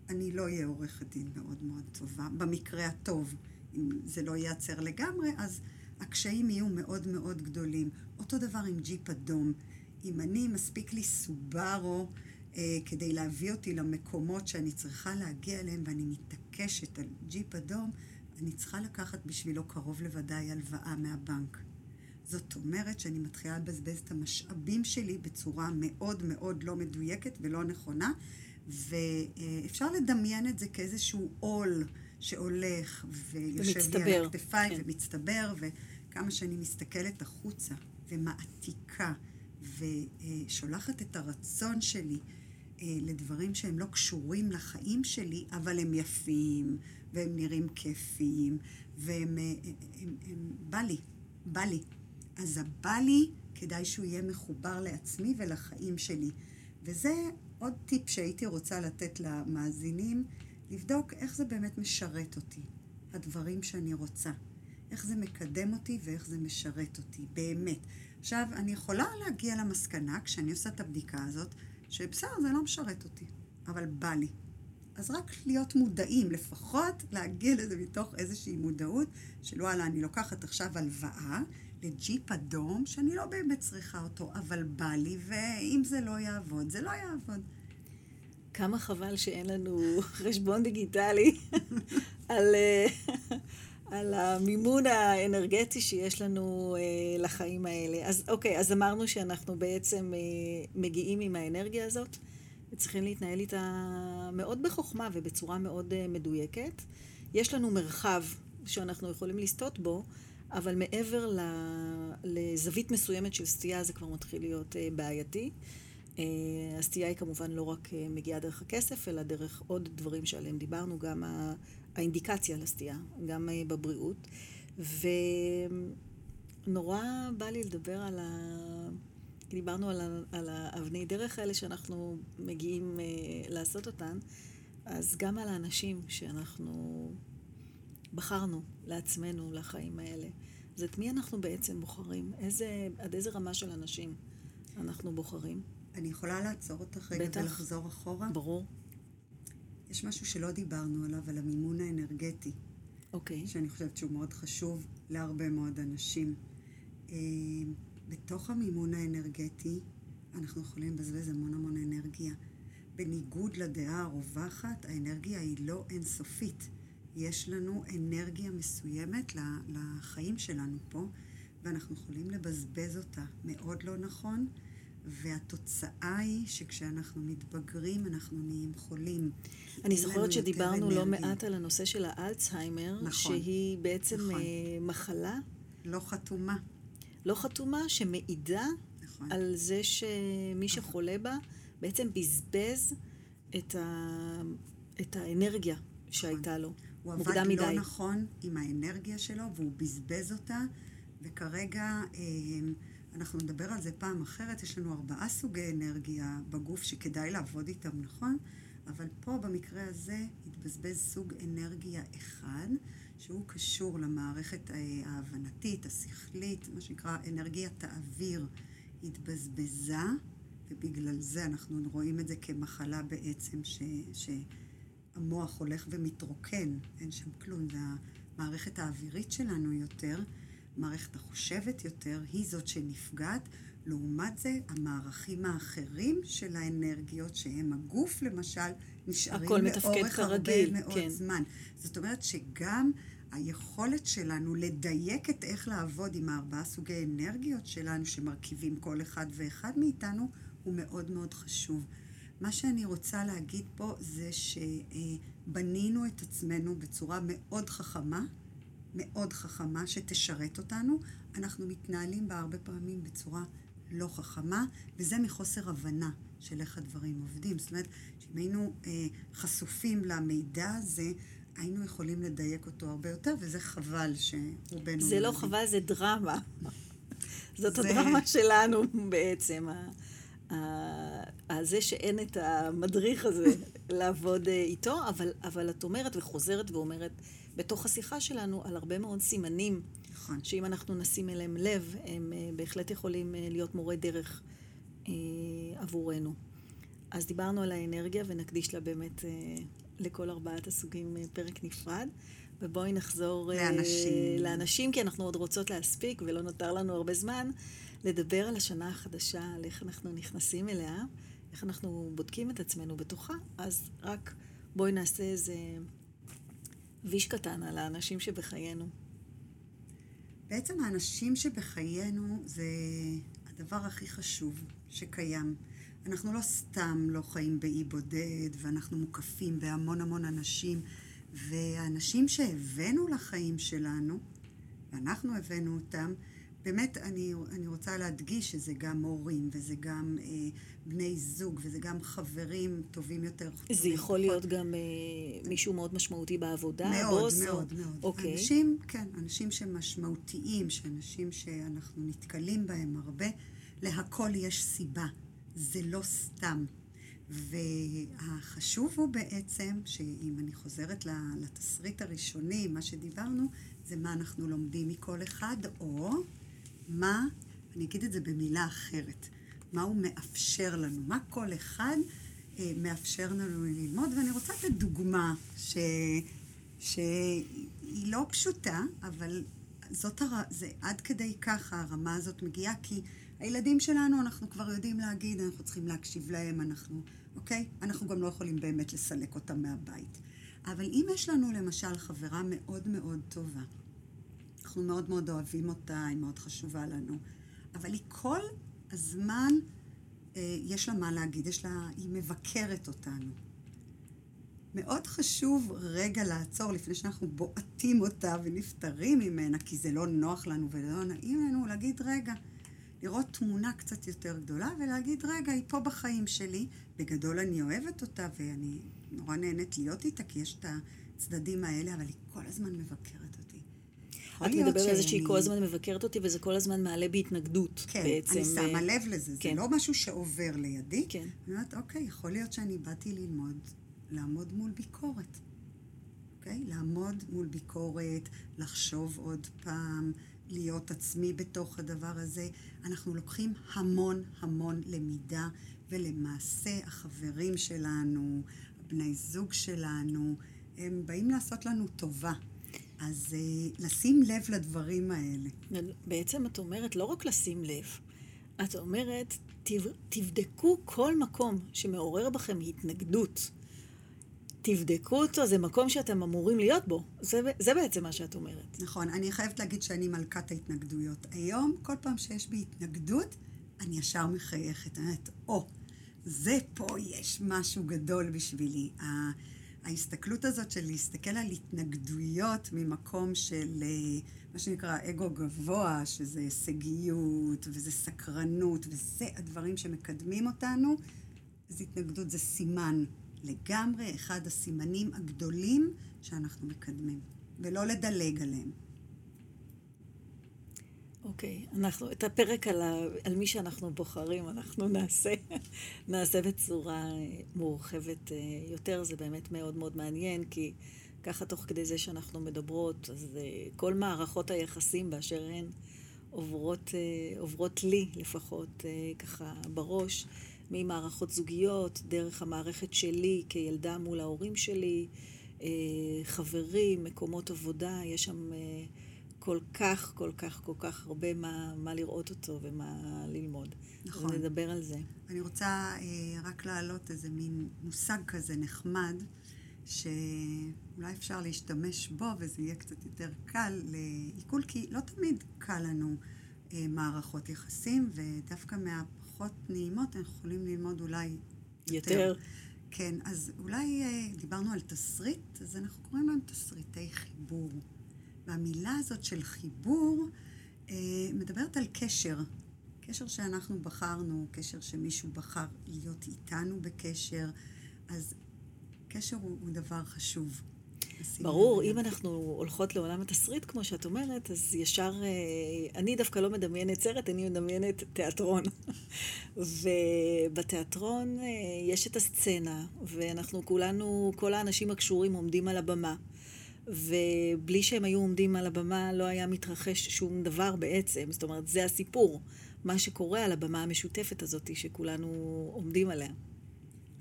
אני לא אהיה עורכת דין מאוד מאוד טובה, במקרה הטוב. אם זה לא ייעצר לגמרי, אז הקשיים יהיו מאוד מאוד גדולים. אותו דבר עם ג'יפ אדום. אם אני, מספיק לי סובארו אה, כדי להביא אותי למקומות שאני צריכה להגיע אליהם, ואני מתעקשת על ג'יפ אדום, אני צריכה לקחת בשבילו קרוב לוודאי הלוואה מהבנק. זאת אומרת שאני מתחילה לבזבז את המשאבים שלי בצורה מאוד מאוד לא מדויקת ולא נכונה, ואפשר לדמיין את זה כאיזשהו עול שהולך ויושב ומצטבר, לי על הכתפיים כן. ומצטבר, וכמה שאני מסתכלת החוצה ומעתיקה ושולחת את הרצון שלי אה, לדברים שהם לא קשורים לחיים שלי, אבל הם יפים, והם נראים כיפיים, והם... הם, הם, הם, בא לי, בא לי. אז הבא לי, כדאי שהוא יהיה מחובר לעצמי ולחיים שלי. וזה עוד טיפ שהייתי רוצה לתת למאזינים, לבדוק איך זה באמת משרת אותי, הדברים שאני רוצה. איך זה מקדם אותי ואיך זה משרת אותי, באמת. עכשיו, אני יכולה להגיע למסקנה, כשאני עושה את הבדיקה הזאת, שבסדר, זה לא משרת אותי, אבל בא לי. אז רק להיות מודעים, לפחות להגיע לזה מתוך איזושהי מודעות, של וואלה, אני לוקחת עכשיו הלוואה לג'יפ אדום, שאני לא באמת צריכה אותו, אבל בא לי, ואם זה לא יעבוד, זה לא יעבוד. כמה חבל שאין לנו חשבון דיגיטלי על, אה, על המימון האנרגטי שיש לנו אה, לחיים האלה. אז אוקיי, אז אמרנו שאנחנו בעצם אה, מגיעים עם האנרגיה הזאת, וצריכים להתנהל איתה מאוד בחוכמה ובצורה מאוד מדויקת. יש לנו מרחב שאנחנו יכולים לסטות בו, אבל מעבר לזווית מסוימת של סטייה זה כבר מתחיל להיות בעייתי. אה, הסטייה היא כמובן לא רק אה, מגיעה דרך הכסף, אלא דרך עוד דברים שעליהם דיברנו, גם האינדיקציה לסטייה, גם אה, בבריאות. ונורא בא לי לדבר על ה... דיברנו על. על האבני דרך האלה שאנחנו מגיעים לעשות אותן, אז גם על האנשים שאנחנו בחרנו לעצמנו, לחיים האלה. אז את מי אנחנו בעצם בוחרים? איזה, עד איזה רמה של אנשים אנחנו בוחרים? אני יכולה לעצור אותך רגע בטח. ולחזור אחורה? ברור. יש משהו שלא דיברנו עליו, על המימון האנרגטי. אוקיי. שאני חושבת שהוא מאוד חשוב להרבה מאוד אנשים. בתוך המימון האנרגטי, אנחנו יכולים לבזבז המון המון אנרגיה. בניגוד לדעה הרווחת, האנרגיה היא לא אינסופית. יש לנו אנרגיה מסוימת לחיים שלנו פה, ואנחנו יכולים לבזבז אותה מאוד לא נכון. והתוצאה היא שכשאנחנו מתבגרים אנחנו נהיים חולים. אני זוכרת שדיברנו לא מעט על הנושא של האלצהיימר, נכון, שהיא בעצם נכון. אה, מחלה. לא חתומה. לא חתומה, שמעידה נכון. על זה שמי שחולה בה בעצם בזבז את, ה... את האנרגיה שהייתה נכון. לו. הוא עבד לא מדי. נכון עם האנרגיה שלו והוא בזבז אותה, וכרגע... אה, אנחנו נדבר על זה פעם אחרת, יש לנו ארבעה סוגי אנרגיה בגוף שכדאי לעבוד איתם, נכון? אבל פה במקרה הזה התבזבז סוג אנרגיה אחד, שהוא קשור למערכת ההבנתית, השכלית, מה שנקרא אנרגיית האוויר, התבזבזה, ובגלל זה אנחנו רואים את זה כמחלה בעצם, ש, שהמוח הולך ומתרוקן, אין שם כלום, זה המערכת האווירית שלנו יותר, המערכת החושבת יותר, היא זאת שנפגעת. לעומת זה, המערכים האחרים של האנרגיות, שהם הגוף למשל, נשארים לאורך הרבה מאוד כן. זמן. זאת אומרת שגם היכולת שלנו לדייק את איך לעבוד עם הארבעה סוגי אנרגיות שלנו, שמרכיבים כל אחד ואחד מאיתנו, הוא מאוד מאוד חשוב. מה שאני רוצה להגיד פה זה שבנינו את עצמנו בצורה מאוד חכמה, מאוד חכמה, שתשרת אותנו. אנחנו מתנהלים בה הרבה פעמים בצורה לא חכמה, וזה מחוסר הבנה של איך הדברים עובדים. זאת אומרת, שאם היינו אה, חשופים למידע הזה, היינו יכולים לדייק אותו הרבה יותר, וזה חבל שרובנו... זה לא חבל, זה דרמה. זאת זה... הדרמה שלנו בעצם. זה שאין את המדריך הזה לעבוד אה, איתו, אבל, אבל את אומרת וחוזרת ואומרת בתוך השיחה שלנו על הרבה מאוד סימנים, נכון. שאם אנחנו נשים אליהם לב, הם אה, בהחלט יכולים אה, להיות מורי דרך עבורנו. אז דיברנו על האנרגיה ונקדיש לה באמת לכל ארבעת הסוגים פרק נפרד. ובואי נחזור לאנשים. לאנשים, כי אנחנו עוד רוצות להספיק ולא נותר לנו הרבה זמן. לדבר על השנה החדשה, על איך אנחנו נכנסים אליה, איך אנחנו בודקים את עצמנו בתוכה, אז רק בואי נעשה איזה ויש קטן על האנשים שבחיינו. בעצם האנשים שבחיינו זה הדבר הכי חשוב שקיים. אנחנו לא סתם לא חיים באי בודד, ואנחנו מוקפים בהמון המון אנשים, והאנשים שהבאנו לחיים שלנו, ואנחנו הבאנו אותם, באמת, אני, אני רוצה להדגיש שזה גם הורים, וזה גם אה, בני זוג, וזה גם חברים טובים יותר. זה יכול להיות גם אה, מישהו מאוד משמעותי בעבודה, מאוד, בוס? מאוד, או... מאוד. אוקיי. אנשים, כן, אנשים שמשמעותיים, שאנשים שאנחנו נתקלים בהם הרבה, להכל יש סיבה. זה לא סתם. והחשוב הוא בעצם, שאם אני חוזרת לתסריט הראשוני, מה שדיברנו, זה מה אנחנו לומדים מכל אחד, או מה, אני אגיד את זה במילה אחרת, מה הוא מאפשר לנו, מה כל אחד אה, מאפשר לנו ללמוד, ואני רוצה לתת דוגמה ש... שהיא לא פשוטה, אבל זאת הר... זה עד כדי ככה הרמה הזאת מגיעה, כי הילדים שלנו, אנחנו כבר יודעים להגיד, אנחנו צריכים להקשיב להם, אנחנו, אוקיי? אנחנו גם לא יכולים באמת לסלק אותם מהבית. אבל אם יש לנו למשל חברה מאוד מאוד טובה, אנחנו מאוד מאוד אוהבים אותה, היא מאוד חשובה לנו. אבל היא כל הזמן, אה, יש לה מה להגיד, יש לה, היא מבקרת אותנו. מאוד חשוב רגע לעצור לפני שאנחנו בועטים אותה ונפטרים ממנה, כי זה לא נוח לנו ולא נעים לנו, להגיד רגע, לראות תמונה קצת יותר גדולה ולהגיד רגע, היא פה בחיים שלי, בגדול אני אוהבת אותה ואני נורא נהנית להיות איתה, כי יש את הצדדים האלה, אבל היא כל הזמן מבקרת את מדברת על זה שהיא כל הזמן מבקרת אותי, וזה כל הזמן מעלה בהתנגדות כן, בעצם. כן, אני שמה לב לזה, כן. זה לא משהו שעובר לידי. כן. אני אומרת, אוקיי, יכול להיות שאני באתי ללמוד, לעמוד מול ביקורת. אוקיי? לעמוד מול ביקורת, לחשוב עוד פעם, להיות עצמי בתוך הדבר הזה. אנחנו לוקחים המון המון למידה, ולמעשה החברים שלנו, בני זוג שלנו, הם באים לעשות לנו טובה. אז uh, לשים לב לדברים האלה. בעצם את אומרת לא רק לשים לב, את אומרת, תבדקו כל מקום שמעורר בכם התנגדות. תבדקו אותו, זה מקום שאתם אמורים להיות בו. זה, זה בעצם מה שאת אומרת. נכון, אני חייבת להגיד שאני מלכת ההתנגדויות. היום, כל פעם שיש בי התנגדות, אני ישר מחייכת. אני אומרת, או, זה פה יש משהו גדול בשבילי. ההסתכלות הזאת של להסתכל על התנגדויות ממקום של אה, מה שנקרא אגו גבוה, שזה הישגיות וזה סקרנות וזה הדברים שמקדמים אותנו, אז התנגדות זה סימן לגמרי אחד הסימנים הגדולים שאנחנו מקדמים, ולא לדלג עליהם. אוקיי, okay. אנחנו, את הפרק על, ה, על מי שאנחנו בוחרים, אנחנו נעשה, נעשה בצורה מורחבת אה, יותר. זה באמת מאוד מאוד מעניין, כי ככה תוך כדי זה שאנחנו מדברות, אז אה, כל מערכות היחסים באשר הן עוברות, אה, עוברות לי לפחות ככה בראש, ממערכות זוגיות, דרך המערכת שלי כילדה מול ההורים שלי, חברים, מקומות עבודה, יש שם... כל כך, כל כך, כל כך הרבה מה, מה לראות אותו ומה ללמוד. נכון. ונדבר על זה. אני רוצה אה, רק להעלות איזה מין מושג כזה נחמד, שאולי אפשר להשתמש בו וזה יהיה קצת יותר קל לעיכול, כי לא תמיד קל לנו אה, מערכות יחסים, ודווקא מהפחות נעימות אנחנו יכולים ללמוד אולי יותר. יותר. כן, אז אולי אה, דיברנו על תסריט, אז אנחנו קוראים להם תסריטי חיבור. והמילה הזאת של חיבור אה, מדברת על קשר. קשר שאנחנו בחרנו, קשר שמישהו בחר להיות איתנו בקשר, אז קשר הוא, הוא דבר חשוב. ברור, אם אנחנו הולכות לעולם התסריט, כמו שאת אומרת, אז ישר, אה, אני דווקא לא מדמיינת סרט, אני מדמיינת תיאטרון. ובתיאטרון אה, יש את הסצנה, ואנחנו כולנו, כל האנשים הקשורים עומדים על הבמה. ובלי שהם היו עומדים על הבמה לא היה מתרחש שום דבר בעצם. זאת אומרת, זה הסיפור, מה שקורה על הבמה המשותפת הזאת שכולנו עומדים עליה.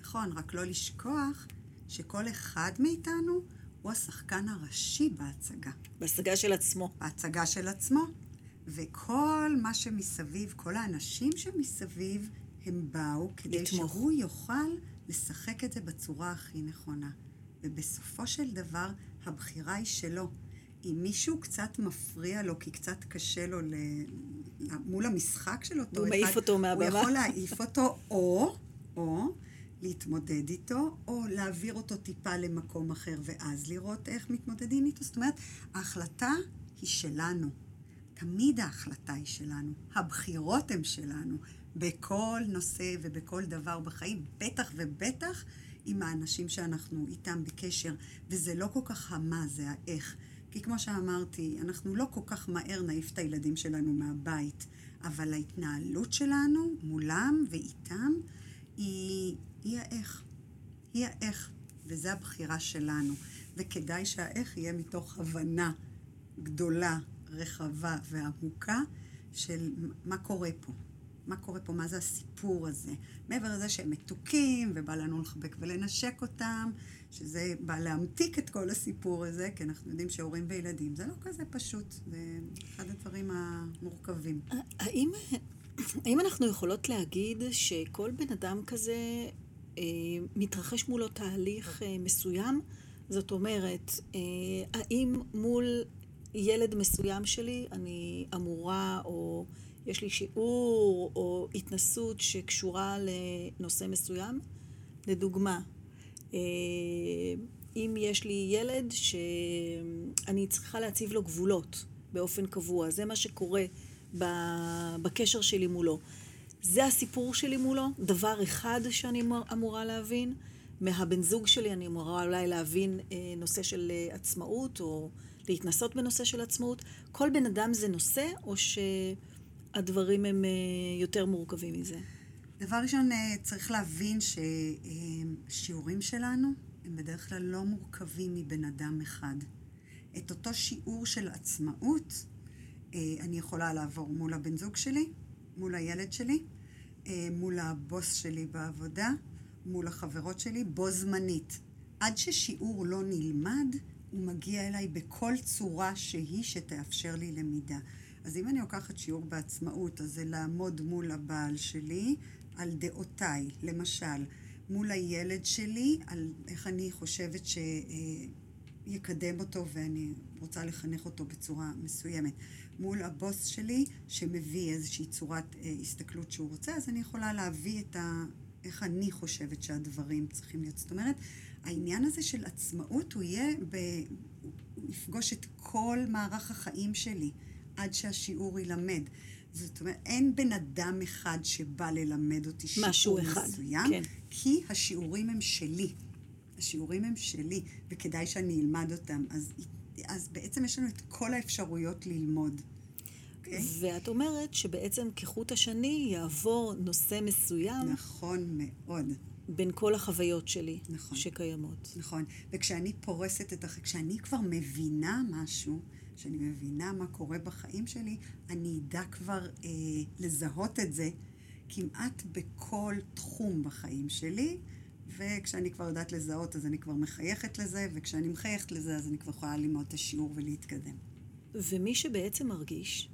נכון, רק לא לשכוח שכל אחד מאיתנו הוא השחקן הראשי בהצגה. בהצגה של עצמו. בהצגה של עצמו. וכל מה שמסביב, כל האנשים שמסביב, הם באו כדי לתמוך. שהוא יוכל לשחק את זה בצורה הכי נכונה. ובסופו של דבר, הבחירה היא שלו. אם מישהו קצת מפריע לו, כי קצת קשה לו ל... מול המשחק של אותו אחד, הוא מעיף אותו מהבמה. הוא יכול להעיף אותו, או, או להתמודד איתו, או להעביר אותו טיפה למקום אחר, ואז לראות איך מתמודדים איתו. זאת אומרת, ההחלטה היא שלנו. תמיד ההחלטה היא שלנו. הבחירות הן שלנו. בכל נושא ובכל דבר בחיים, בטח ובטח עם האנשים שאנחנו איתם בקשר, וזה לא כל כך המה, זה האיך. כי כמו שאמרתי, אנחנו לא כל כך מהר נעיף את הילדים שלנו מהבית, אבל ההתנהלות שלנו מולם ואיתם היא, היא האיך. היא האיך, וזו הבחירה שלנו. וכדאי שהאיך יהיה מתוך הבנה גדולה, רחבה ועמוקה של מה קורה פה. מה קורה פה, מה זה הסיפור הזה. מעבר לזה שהם מתוקים, ובא לנו לחבק ולנשק אותם, שזה בא להמתיק את כל הסיפור הזה, כי אנחנו יודעים שהורים וילדים זה לא כזה פשוט, זה אחד הדברים המורכבים. האם, האם אנחנו יכולות להגיד שכל בן אדם כזה מתרחש מולו תהליך אה, מסוים? זאת אומרת, אה, האם מול ילד מסוים שלי אני אמורה או... יש לי שיעור או התנסות שקשורה לנושא מסוים. לדוגמה, אה, אם יש לי ילד שאני צריכה להציב לו גבולות באופן קבוע, זה מה שקורה בקשר שלי מולו. זה הסיפור שלי מולו, דבר אחד שאני אמורה להבין. מהבן זוג שלי אני אמורה אולי להבין אה, נושא של אה, עצמאות, או להתנסות בנושא של עצמאות. כל בן אדם זה נושא, או ש... הדברים הם אה, יותר מורכבים מזה? דבר ראשון, אה, צריך להבין ששיעורים שלנו הם בדרך כלל לא מורכבים מבן אדם אחד. את אותו שיעור של עצמאות אה, אני יכולה לעבור מול הבן זוג שלי, מול הילד שלי, מול הבוס שלי בעבודה, מול החברות שלי, בו זמנית. עד ששיעור לא נלמד, הוא מגיע אליי בכל צורה שהיא שתאפשר לי למידה. אז אם אני לוקחת שיעור בעצמאות, אז זה לעמוד מול הבעל שלי על דעותיי, למשל, מול הילד שלי, על איך אני חושבת שיקדם אותו ואני רוצה לחנך אותו בצורה מסוימת. מול הבוס שלי, שמביא איזושהי צורת אה, הסתכלות שהוא רוצה, אז אני יכולה להביא את ה... איך אני חושבת שהדברים צריכים להיות. זאת אומרת, העניין הזה של עצמאות, הוא יהיה ב... הוא יפגוש את כל מערך החיים שלי. עד שהשיעור יילמד. זאת אומרת, אין בן אדם אחד שבא ללמד אותי שיעור אחד, מסוים, כן. כי השיעורים הם שלי. השיעורים הם שלי, וכדאי שאני אלמד אותם. אז, אז בעצם יש לנו את כל האפשרויות ללמוד. אוקיי. ואת אומרת שבעצם כחוט השני יעבור נושא מסוים. נכון מאוד. בין כל החוויות שלי נכון. שקיימות. נכון. וכשאני פורסת את החיים, כשאני כבר מבינה משהו, כשאני מבינה מה קורה בחיים שלי, אני אדע כבר אה, לזהות את זה כמעט בכל תחום בחיים שלי, וכשאני כבר יודעת לזהות אז אני כבר מחייכת לזה, וכשאני מחייכת לזה אז אני כבר יכולה ללמוד את השיעור ולהתקדם. ומי שבעצם מרגיש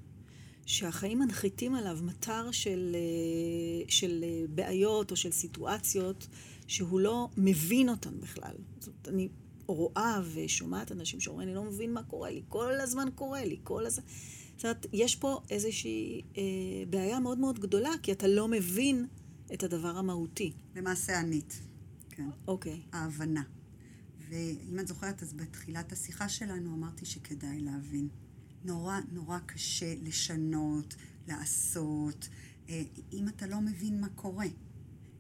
שהחיים מנחיתים עליו מטר של, אה, של אה, בעיות או של סיטואציות שהוא לא מבין אותן בכלל. זאת אני רואה ושומעת אנשים שאומרים, אני לא מבין מה קורה לי, כל הזמן קורה לי, כל הזמן... זאת אומרת, יש פה איזושהי אה, בעיה מאוד מאוד גדולה, כי אתה לא מבין את הדבר המהותי. למעשה ענית, כן. אוקיי. ההבנה. ואם את זוכרת, אז בתחילת השיחה שלנו אמרתי שכדאי להבין. נורא נורא קשה לשנות, לעשות, אה, אם אתה לא מבין מה קורה.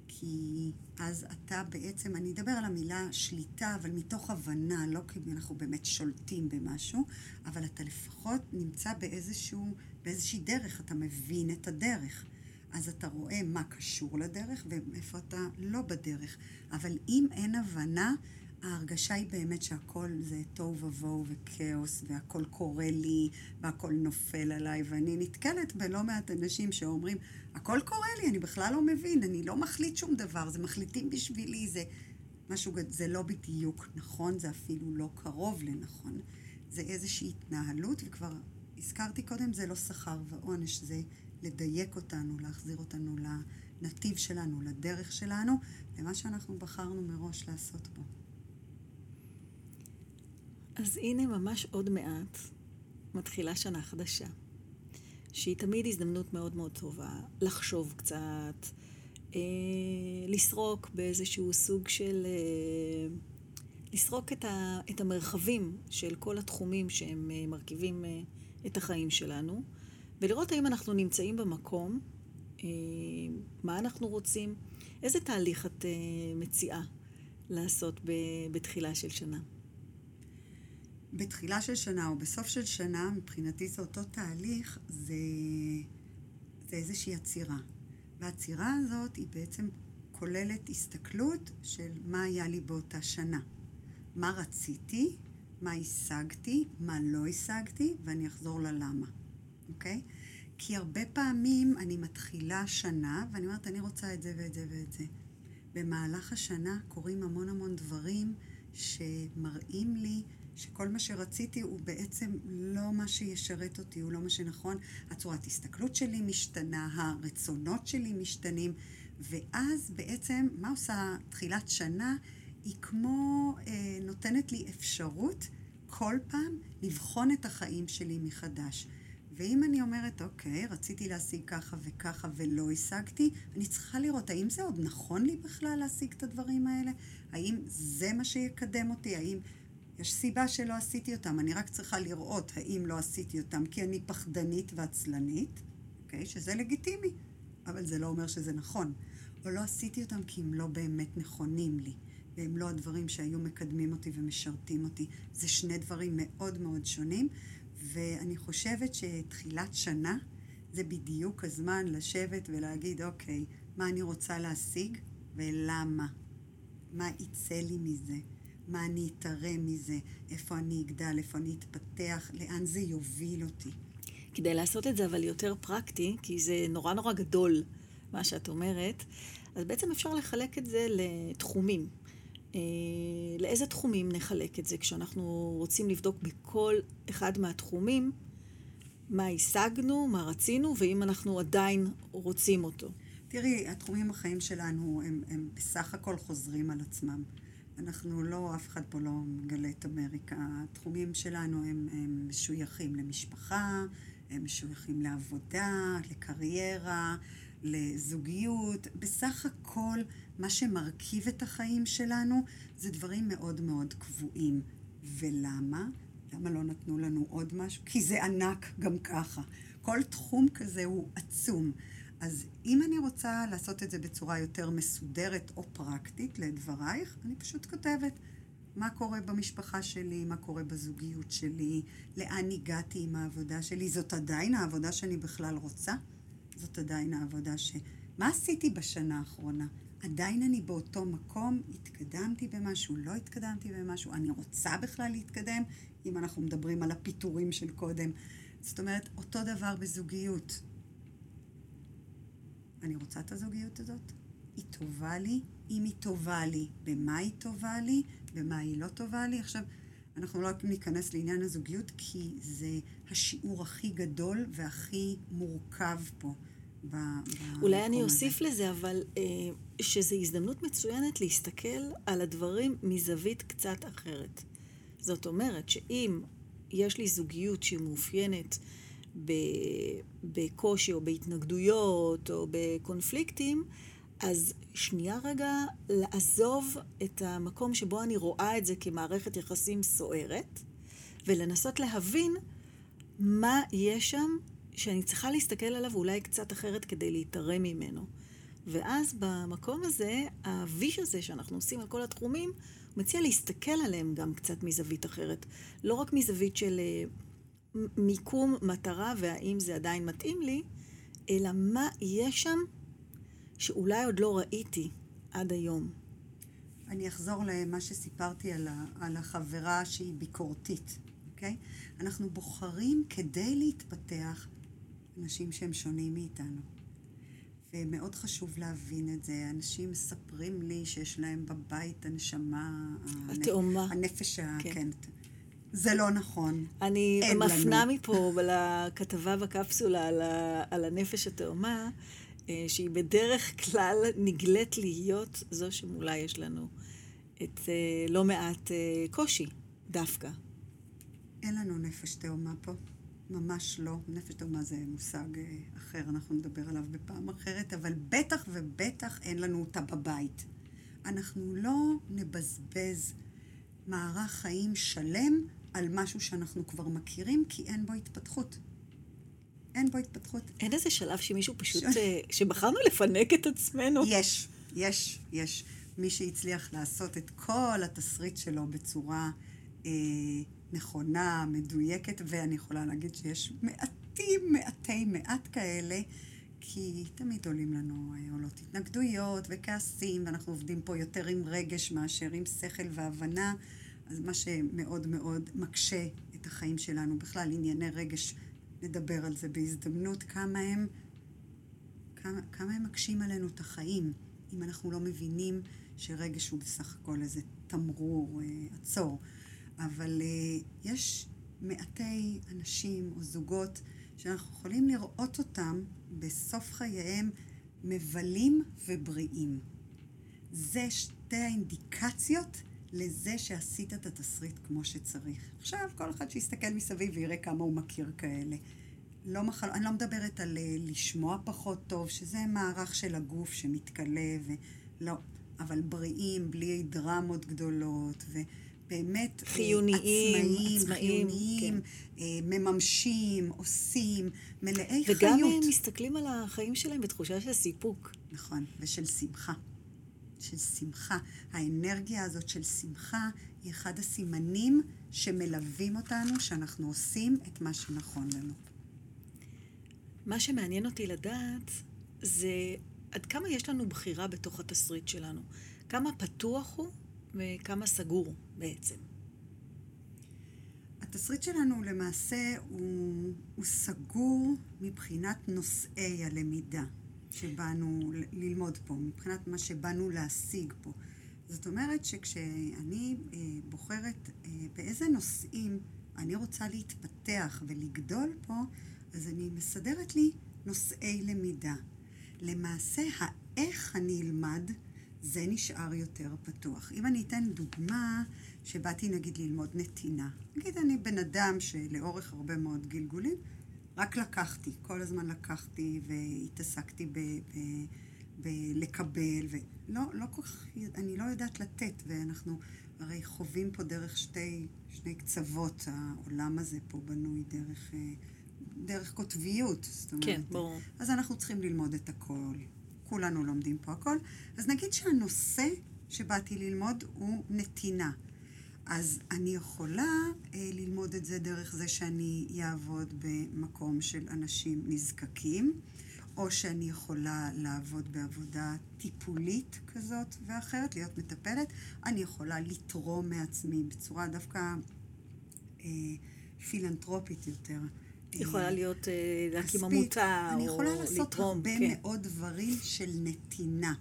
כי אז אתה בעצם, אני אדבר על המילה שליטה, אבל מתוך הבנה, לא כי אנחנו באמת שולטים במשהו, אבל אתה לפחות נמצא באיזשהו, באיזושהי דרך, אתה מבין את הדרך. אז אתה רואה מה קשור לדרך ואיפה אתה לא בדרך. אבל אם אין הבנה, ההרגשה היא באמת שהכל זה תוהו ובוהו וכאוס, והכל קורה לי, והכל נופל עליי, ואני נתקלת בלא מעט אנשים שאומרים, הכל קורה לי, אני בכלל לא מבין, אני לא מחליט שום דבר, זה מחליטים בשבילי, זה משהו, זה לא בדיוק נכון, זה אפילו לא קרוב לנכון. זה איזושהי התנהלות, וכבר הזכרתי קודם, זה לא שכר ועונש, זה לדייק אותנו, להחזיר אותנו לנתיב שלנו, לדרך שלנו, למה שאנחנו בחרנו מראש לעשות בו. אז הנה ממש עוד מעט מתחילה שנה חדשה, שהיא תמיד הזדמנות מאוד מאוד טובה לחשוב קצת, אה, לסרוק באיזשהו סוג של... אה, לסרוק את, ה, את המרחבים של כל התחומים שהם אה, מרכיבים אה, את החיים שלנו, ולראות האם אנחנו נמצאים במקום, אה, מה אנחנו רוצים, איזה תהליך את אה, מציעה לעשות בתחילה של שנה. בתחילה של שנה או בסוף של שנה, מבחינתי זה אותו תהליך, זה, זה איזושהי עצירה. והעצירה הזאת היא בעצם כוללת הסתכלות של מה היה לי באותה שנה. מה רציתי, מה השגתי, מה לא השגתי, ואני אחזור ללמה, אוקיי? כי הרבה פעמים אני מתחילה שנה, ואני אומרת, אני רוצה את זה ואת זה ואת זה. במהלך השנה קורים המון המון דברים שמראים לי שכל מה שרציתי הוא בעצם לא מה שישרת אותי, הוא לא מה שנכון. הצורת הסתכלות שלי משתנה, הרצונות שלי משתנים, ואז בעצם, מה עושה תחילת שנה? היא כמו אה, נותנת לי אפשרות כל פעם לבחון את החיים שלי מחדש. ואם אני אומרת, אוקיי, רציתי להשיג ככה וככה ולא השגתי, אני צריכה לראות האם זה עוד נכון לי בכלל להשיג את הדברים האלה? האם זה מה שיקדם אותי? האם יש סיבה שלא עשיתי אותם, אני רק צריכה לראות האם לא עשיתי אותם כי אני פחדנית ועצלנית, אוקיי? שזה לגיטימי, אבל זה לא אומר שזה נכון. או לא עשיתי אותם כי הם לא באמת נכונים לי, והם לא הדברים שהיו מקדמים אותי ומשרתים אותי. זה שני דברים מאוד מאוד שונים, ואני חושבת שתחילת שנה זה בדיוק הזמן לשבת ולהגיד, אוקיי, מה אני רוצה להשיג ולמה? מה יצא לי מזה? מה אני אתרם מזה, איפה אני אגדל, איפה אני אתפתח, לאן זה יוביל אותי. כדי לעשות את זה אבל יותר פרקטי, כי זה נורא נורא גדול, מה שאת אומרת, אז בעצם אפשר לחלק את זה לתחומים. אה, לאיזה תחומים נחלק את זה כשאנחנו רוצים לבדוק בכל אחד מהתחומים מה השגנו, מה רצינו, ואם אנחנו עדיין רוצים אותו. תראי, התחומים בחיים שלנו הם, הם בסך הכל חוזרים על עצמם. אנחנו לא, אף אחד פה לא מגלה את אמריקה. התחומים שלנו הם, הם משויכים למשפחה, הם משויכים לעבודה, לקריירה, לזוגיות. בסך הכל, מה שמרכיב את החיים שלנו זה דברים מאוד מאוד קבועים. ולמה? למה לא נתנו לנו עוד משהו? כי זה ענק גם ככה. כל תחום כזה הוא עצום. אז אם אני רוצה לעשות את זה בצורה יותר מסודרת או פרקטית לדברייך, אני פשוט כותבת מה קורה במשפחה שלי, מה קורה בזוגיות שלי, לאן הגעתי עם העבודה שלי. זאת עדיין העבודה שאני בכלל רוצה? זאת עדיין העבודה ש... מה עשיתי בשנה האחרונה? עדיין אני באותו מקום, התקדמתי במשהו, לא התקדמתי במשהו, אני רוצה בכלל להתקדם, אם אנחנו מדברים על הפיטורים של קודם. זאת אומרת, אותו דבר בזוגיות. אני רוצה את הזוגיות הזאת? היא טובה לי? אם היא טובה לי, במה היא טובה לי? במה היא לא טובה לי? עכשיו, אנחנו לא ניכנס לעניין הזוגיות, כי זה השיעור הכי גדול והכי מורכב פה. אולי אני אוסיף לזה, אבל אה, שזו הזדמנות מצוינת להסתכל על הדברים מזווית קצת אחרת. זאת אומרת שאם יש לי זוגיות שהיא מאופיינת בקושי או בהתנגדויות או בקונפליקטים, אז שנייה רגע לעזוב את המקום שבו אני רואה את זה כמערכת יחסים סוערת, ולנסות להבין מה יש שם שאני צריכה להסתכל עליו אולי קצת אחרת כדי להתערם ממנו. ואז במקום הזה, הוויש הזה שאנחנו עושים על כל התחומים, מציע להסתכל עליהם גם קצת מזווית אחרת. לא רק מזווית של אה, מיקום, מטרה, והאם זה עדיין מתאים לי, אלא מה יש שם שאולי עוד לא ראיתי עד היום. אני אחזור למה שסיפרתי על, ה, על החברה שהיא ביקורתית, אוקיי? אנחנו בוחרים כדי להתפתח אנשים שהם שונים מאיתנו. ומאוד חשוב להבין את זה. אנשים מספרים לי שיש להם בבית הנשמה... התאומה. הנפש ה... כן. כן. זה לא נכון. אני מפנה מפה לכתבה בקפסולה על, ה, על הנפש התאומה, שהיא בדרך כלל נגלית להיות זו שמולה יש לנו את אה, לא מעט אה, קושי, דווקא. אין לנו נפש תאומה פה. ממש לא. נפש תאומה זה מושג אחר, אנחנו נדבר עליו בפעם אחרת, אבל בטח ובטח אין לנו אותה בבית. אנחנו לא נבזבז מערך חיים שלם על משהו שאנחנו כבר מכירים, כי אין בו התפתחות. אין בו התפתחות. אין איזה שלב שמישהו פשוט, ש... אה, שבחרנו לפנק את עצמנו? יש, יש, יש. מי שהצליח לעשות את כל התסריט שלו בצורה אה, נכונה, מדויקת, ואני יכולה להגיד שיש מעטים, מעטי מעט כאלה, כי תמיד עולים לנו, אה, עולות התנגדויות וכעסים, ואנחנו עובדים פה יותר עם רגש מאשר עם שכל והבנה. אז מה שמאוד מאוד מקשה את החיים שלנו, בכלל ענייני רגש, נדבר על זה בהזדמנות, כמה הם, כמה, כמה הם מקשים עלינו את החיים, אם אנחנו לא מבינים שרגש הוא בסך הכל איזה תמרור, אה, עצור. אבל אה, יש מעטי אנשים או זוגות שאנחנו יכולים לראות אותם בסוף חייהם מבלים ובריאים. זה שתי האינדיקציות לזה שעשית את התסריט כמו שצריך. עכשיו, כל אחד שיסתכל מסביב ויראה כמה הוא מכיר כאלה. לא מחל... אני לא מדברת על אה, לשמוע פחות טוב, שזה מערך של הגוף שמתכלה ולא, אבל בריאים, בלי דרמות גדולות, ובאמת אה, חיוניים, עצמאים, עצמאים חיוניים, כן. אה, מממשים, עושים, מלאי וגם חיות. וגם מסתכלים על החיים שלהם בתחושה של סיפוק. נכון, ושל שמחה. של שמחה. האנרגיה הזאת של שמחה היא אחד הסימנים שמלווים אותנו, שאנחנו עושים את מה שנכון לנו. מה שמעניין אותי לדעת זה עד כמה יש לנו בחירה בתוך התסריט שלנו. כמה פתוח הוא וכמה סגור בעצם. התסריט שלנו למעשה הוא, הוא סגור מבחינת נושאי הלמידה. שבאנו ללמוד פה, מבחינת מה שבאנו להשיג פה. זאת אומרת שכשאני אה, בוחרת אה, באיזה נושאים אני רוצה להתפתח ולגדול פה, אז אני מסדרת לי נושאי למידה. למעשה, האיך אני אלמד, זה נשאר יותר פתוח. אם אני אתן דוגמה שבאתי נגיד ללמוד נתינה. נגיד אני בן אדם שלאורך הרבה מאוד גלגולים רק לקחתי, כל הזמן לקחתי והתעסקתי ב... ב בלקבל, ולא לא כל כך, אני לא יודעת לתת, ואנחנו הרי חווים פה דרך שתי, שני קצוות, העולם הזה פה בנוי דרך, אה, דרך קוטביות, זאת אומרת. כן, ברור. אז אנחנו צריכים ללמוד את הכל, כולנו לומדים פה הכל. אז נגיד שהנושא שבאתי ללמוד הוא נתינה. אז אני יכולה אה, ללמוד את זה דרך זה שאני אעבוד במקום של אנשים נזקקים, או שאני יכולה לעבוד בעבודה טיפולית כזאת ואחרת, להיות מטפלת. אני יכולה לתרום מעצמי בצורה דווקא אה, פילנטרופית יותר. יכולה להיות, אה, להקים עמותה, או לתרום. אני יכולה לעשות הרבה כן. מאוד דברים של נתינה,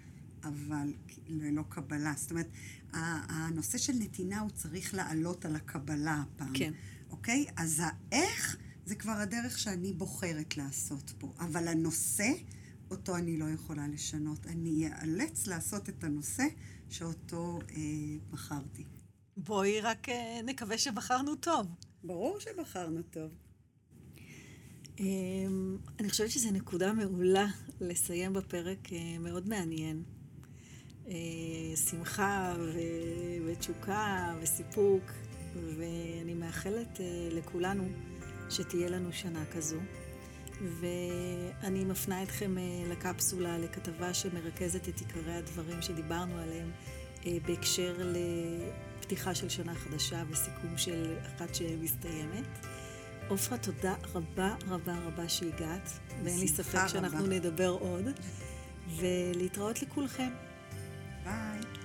אבל ללא קבלה. זאת אומרת, הנושא של נתינה הוא צריך לעלות על הקבלה הפעם. כן. אוקיי? אז האיך זה כבר הדרך שאני בוחרת לעשות פה. אבל הנושא, אותו אני לא יכולה לשנות. אני אאלץ לעשות את הנושא שאותו אה, בחרתי. בואי רק אה, נקווה שבחרנו טוב. ברור שבחרנו טוב. אמ, אני חושבת שזו נקודה מעולה לסיים בפרק אה, מאוד מעניין. אה, שמחה ותשוקה וסיפוק, ואני מאחלת אה, לכולנו שתהיה לנו שנה כזו. ואני מפנה אתכם לקפסולה, לכתבה שמרכזת את עיקרי הדברים שדיברנו עליהם בהקשר לפתיחה של שנה חדשה וסיכום של אחת שמסתיימת. עופרה, תודה רבה רבה רבה שהגעת, ואין לי ספק שאנחנו רבה. נדבר עוד, ולהתראות לכולכם. Bye.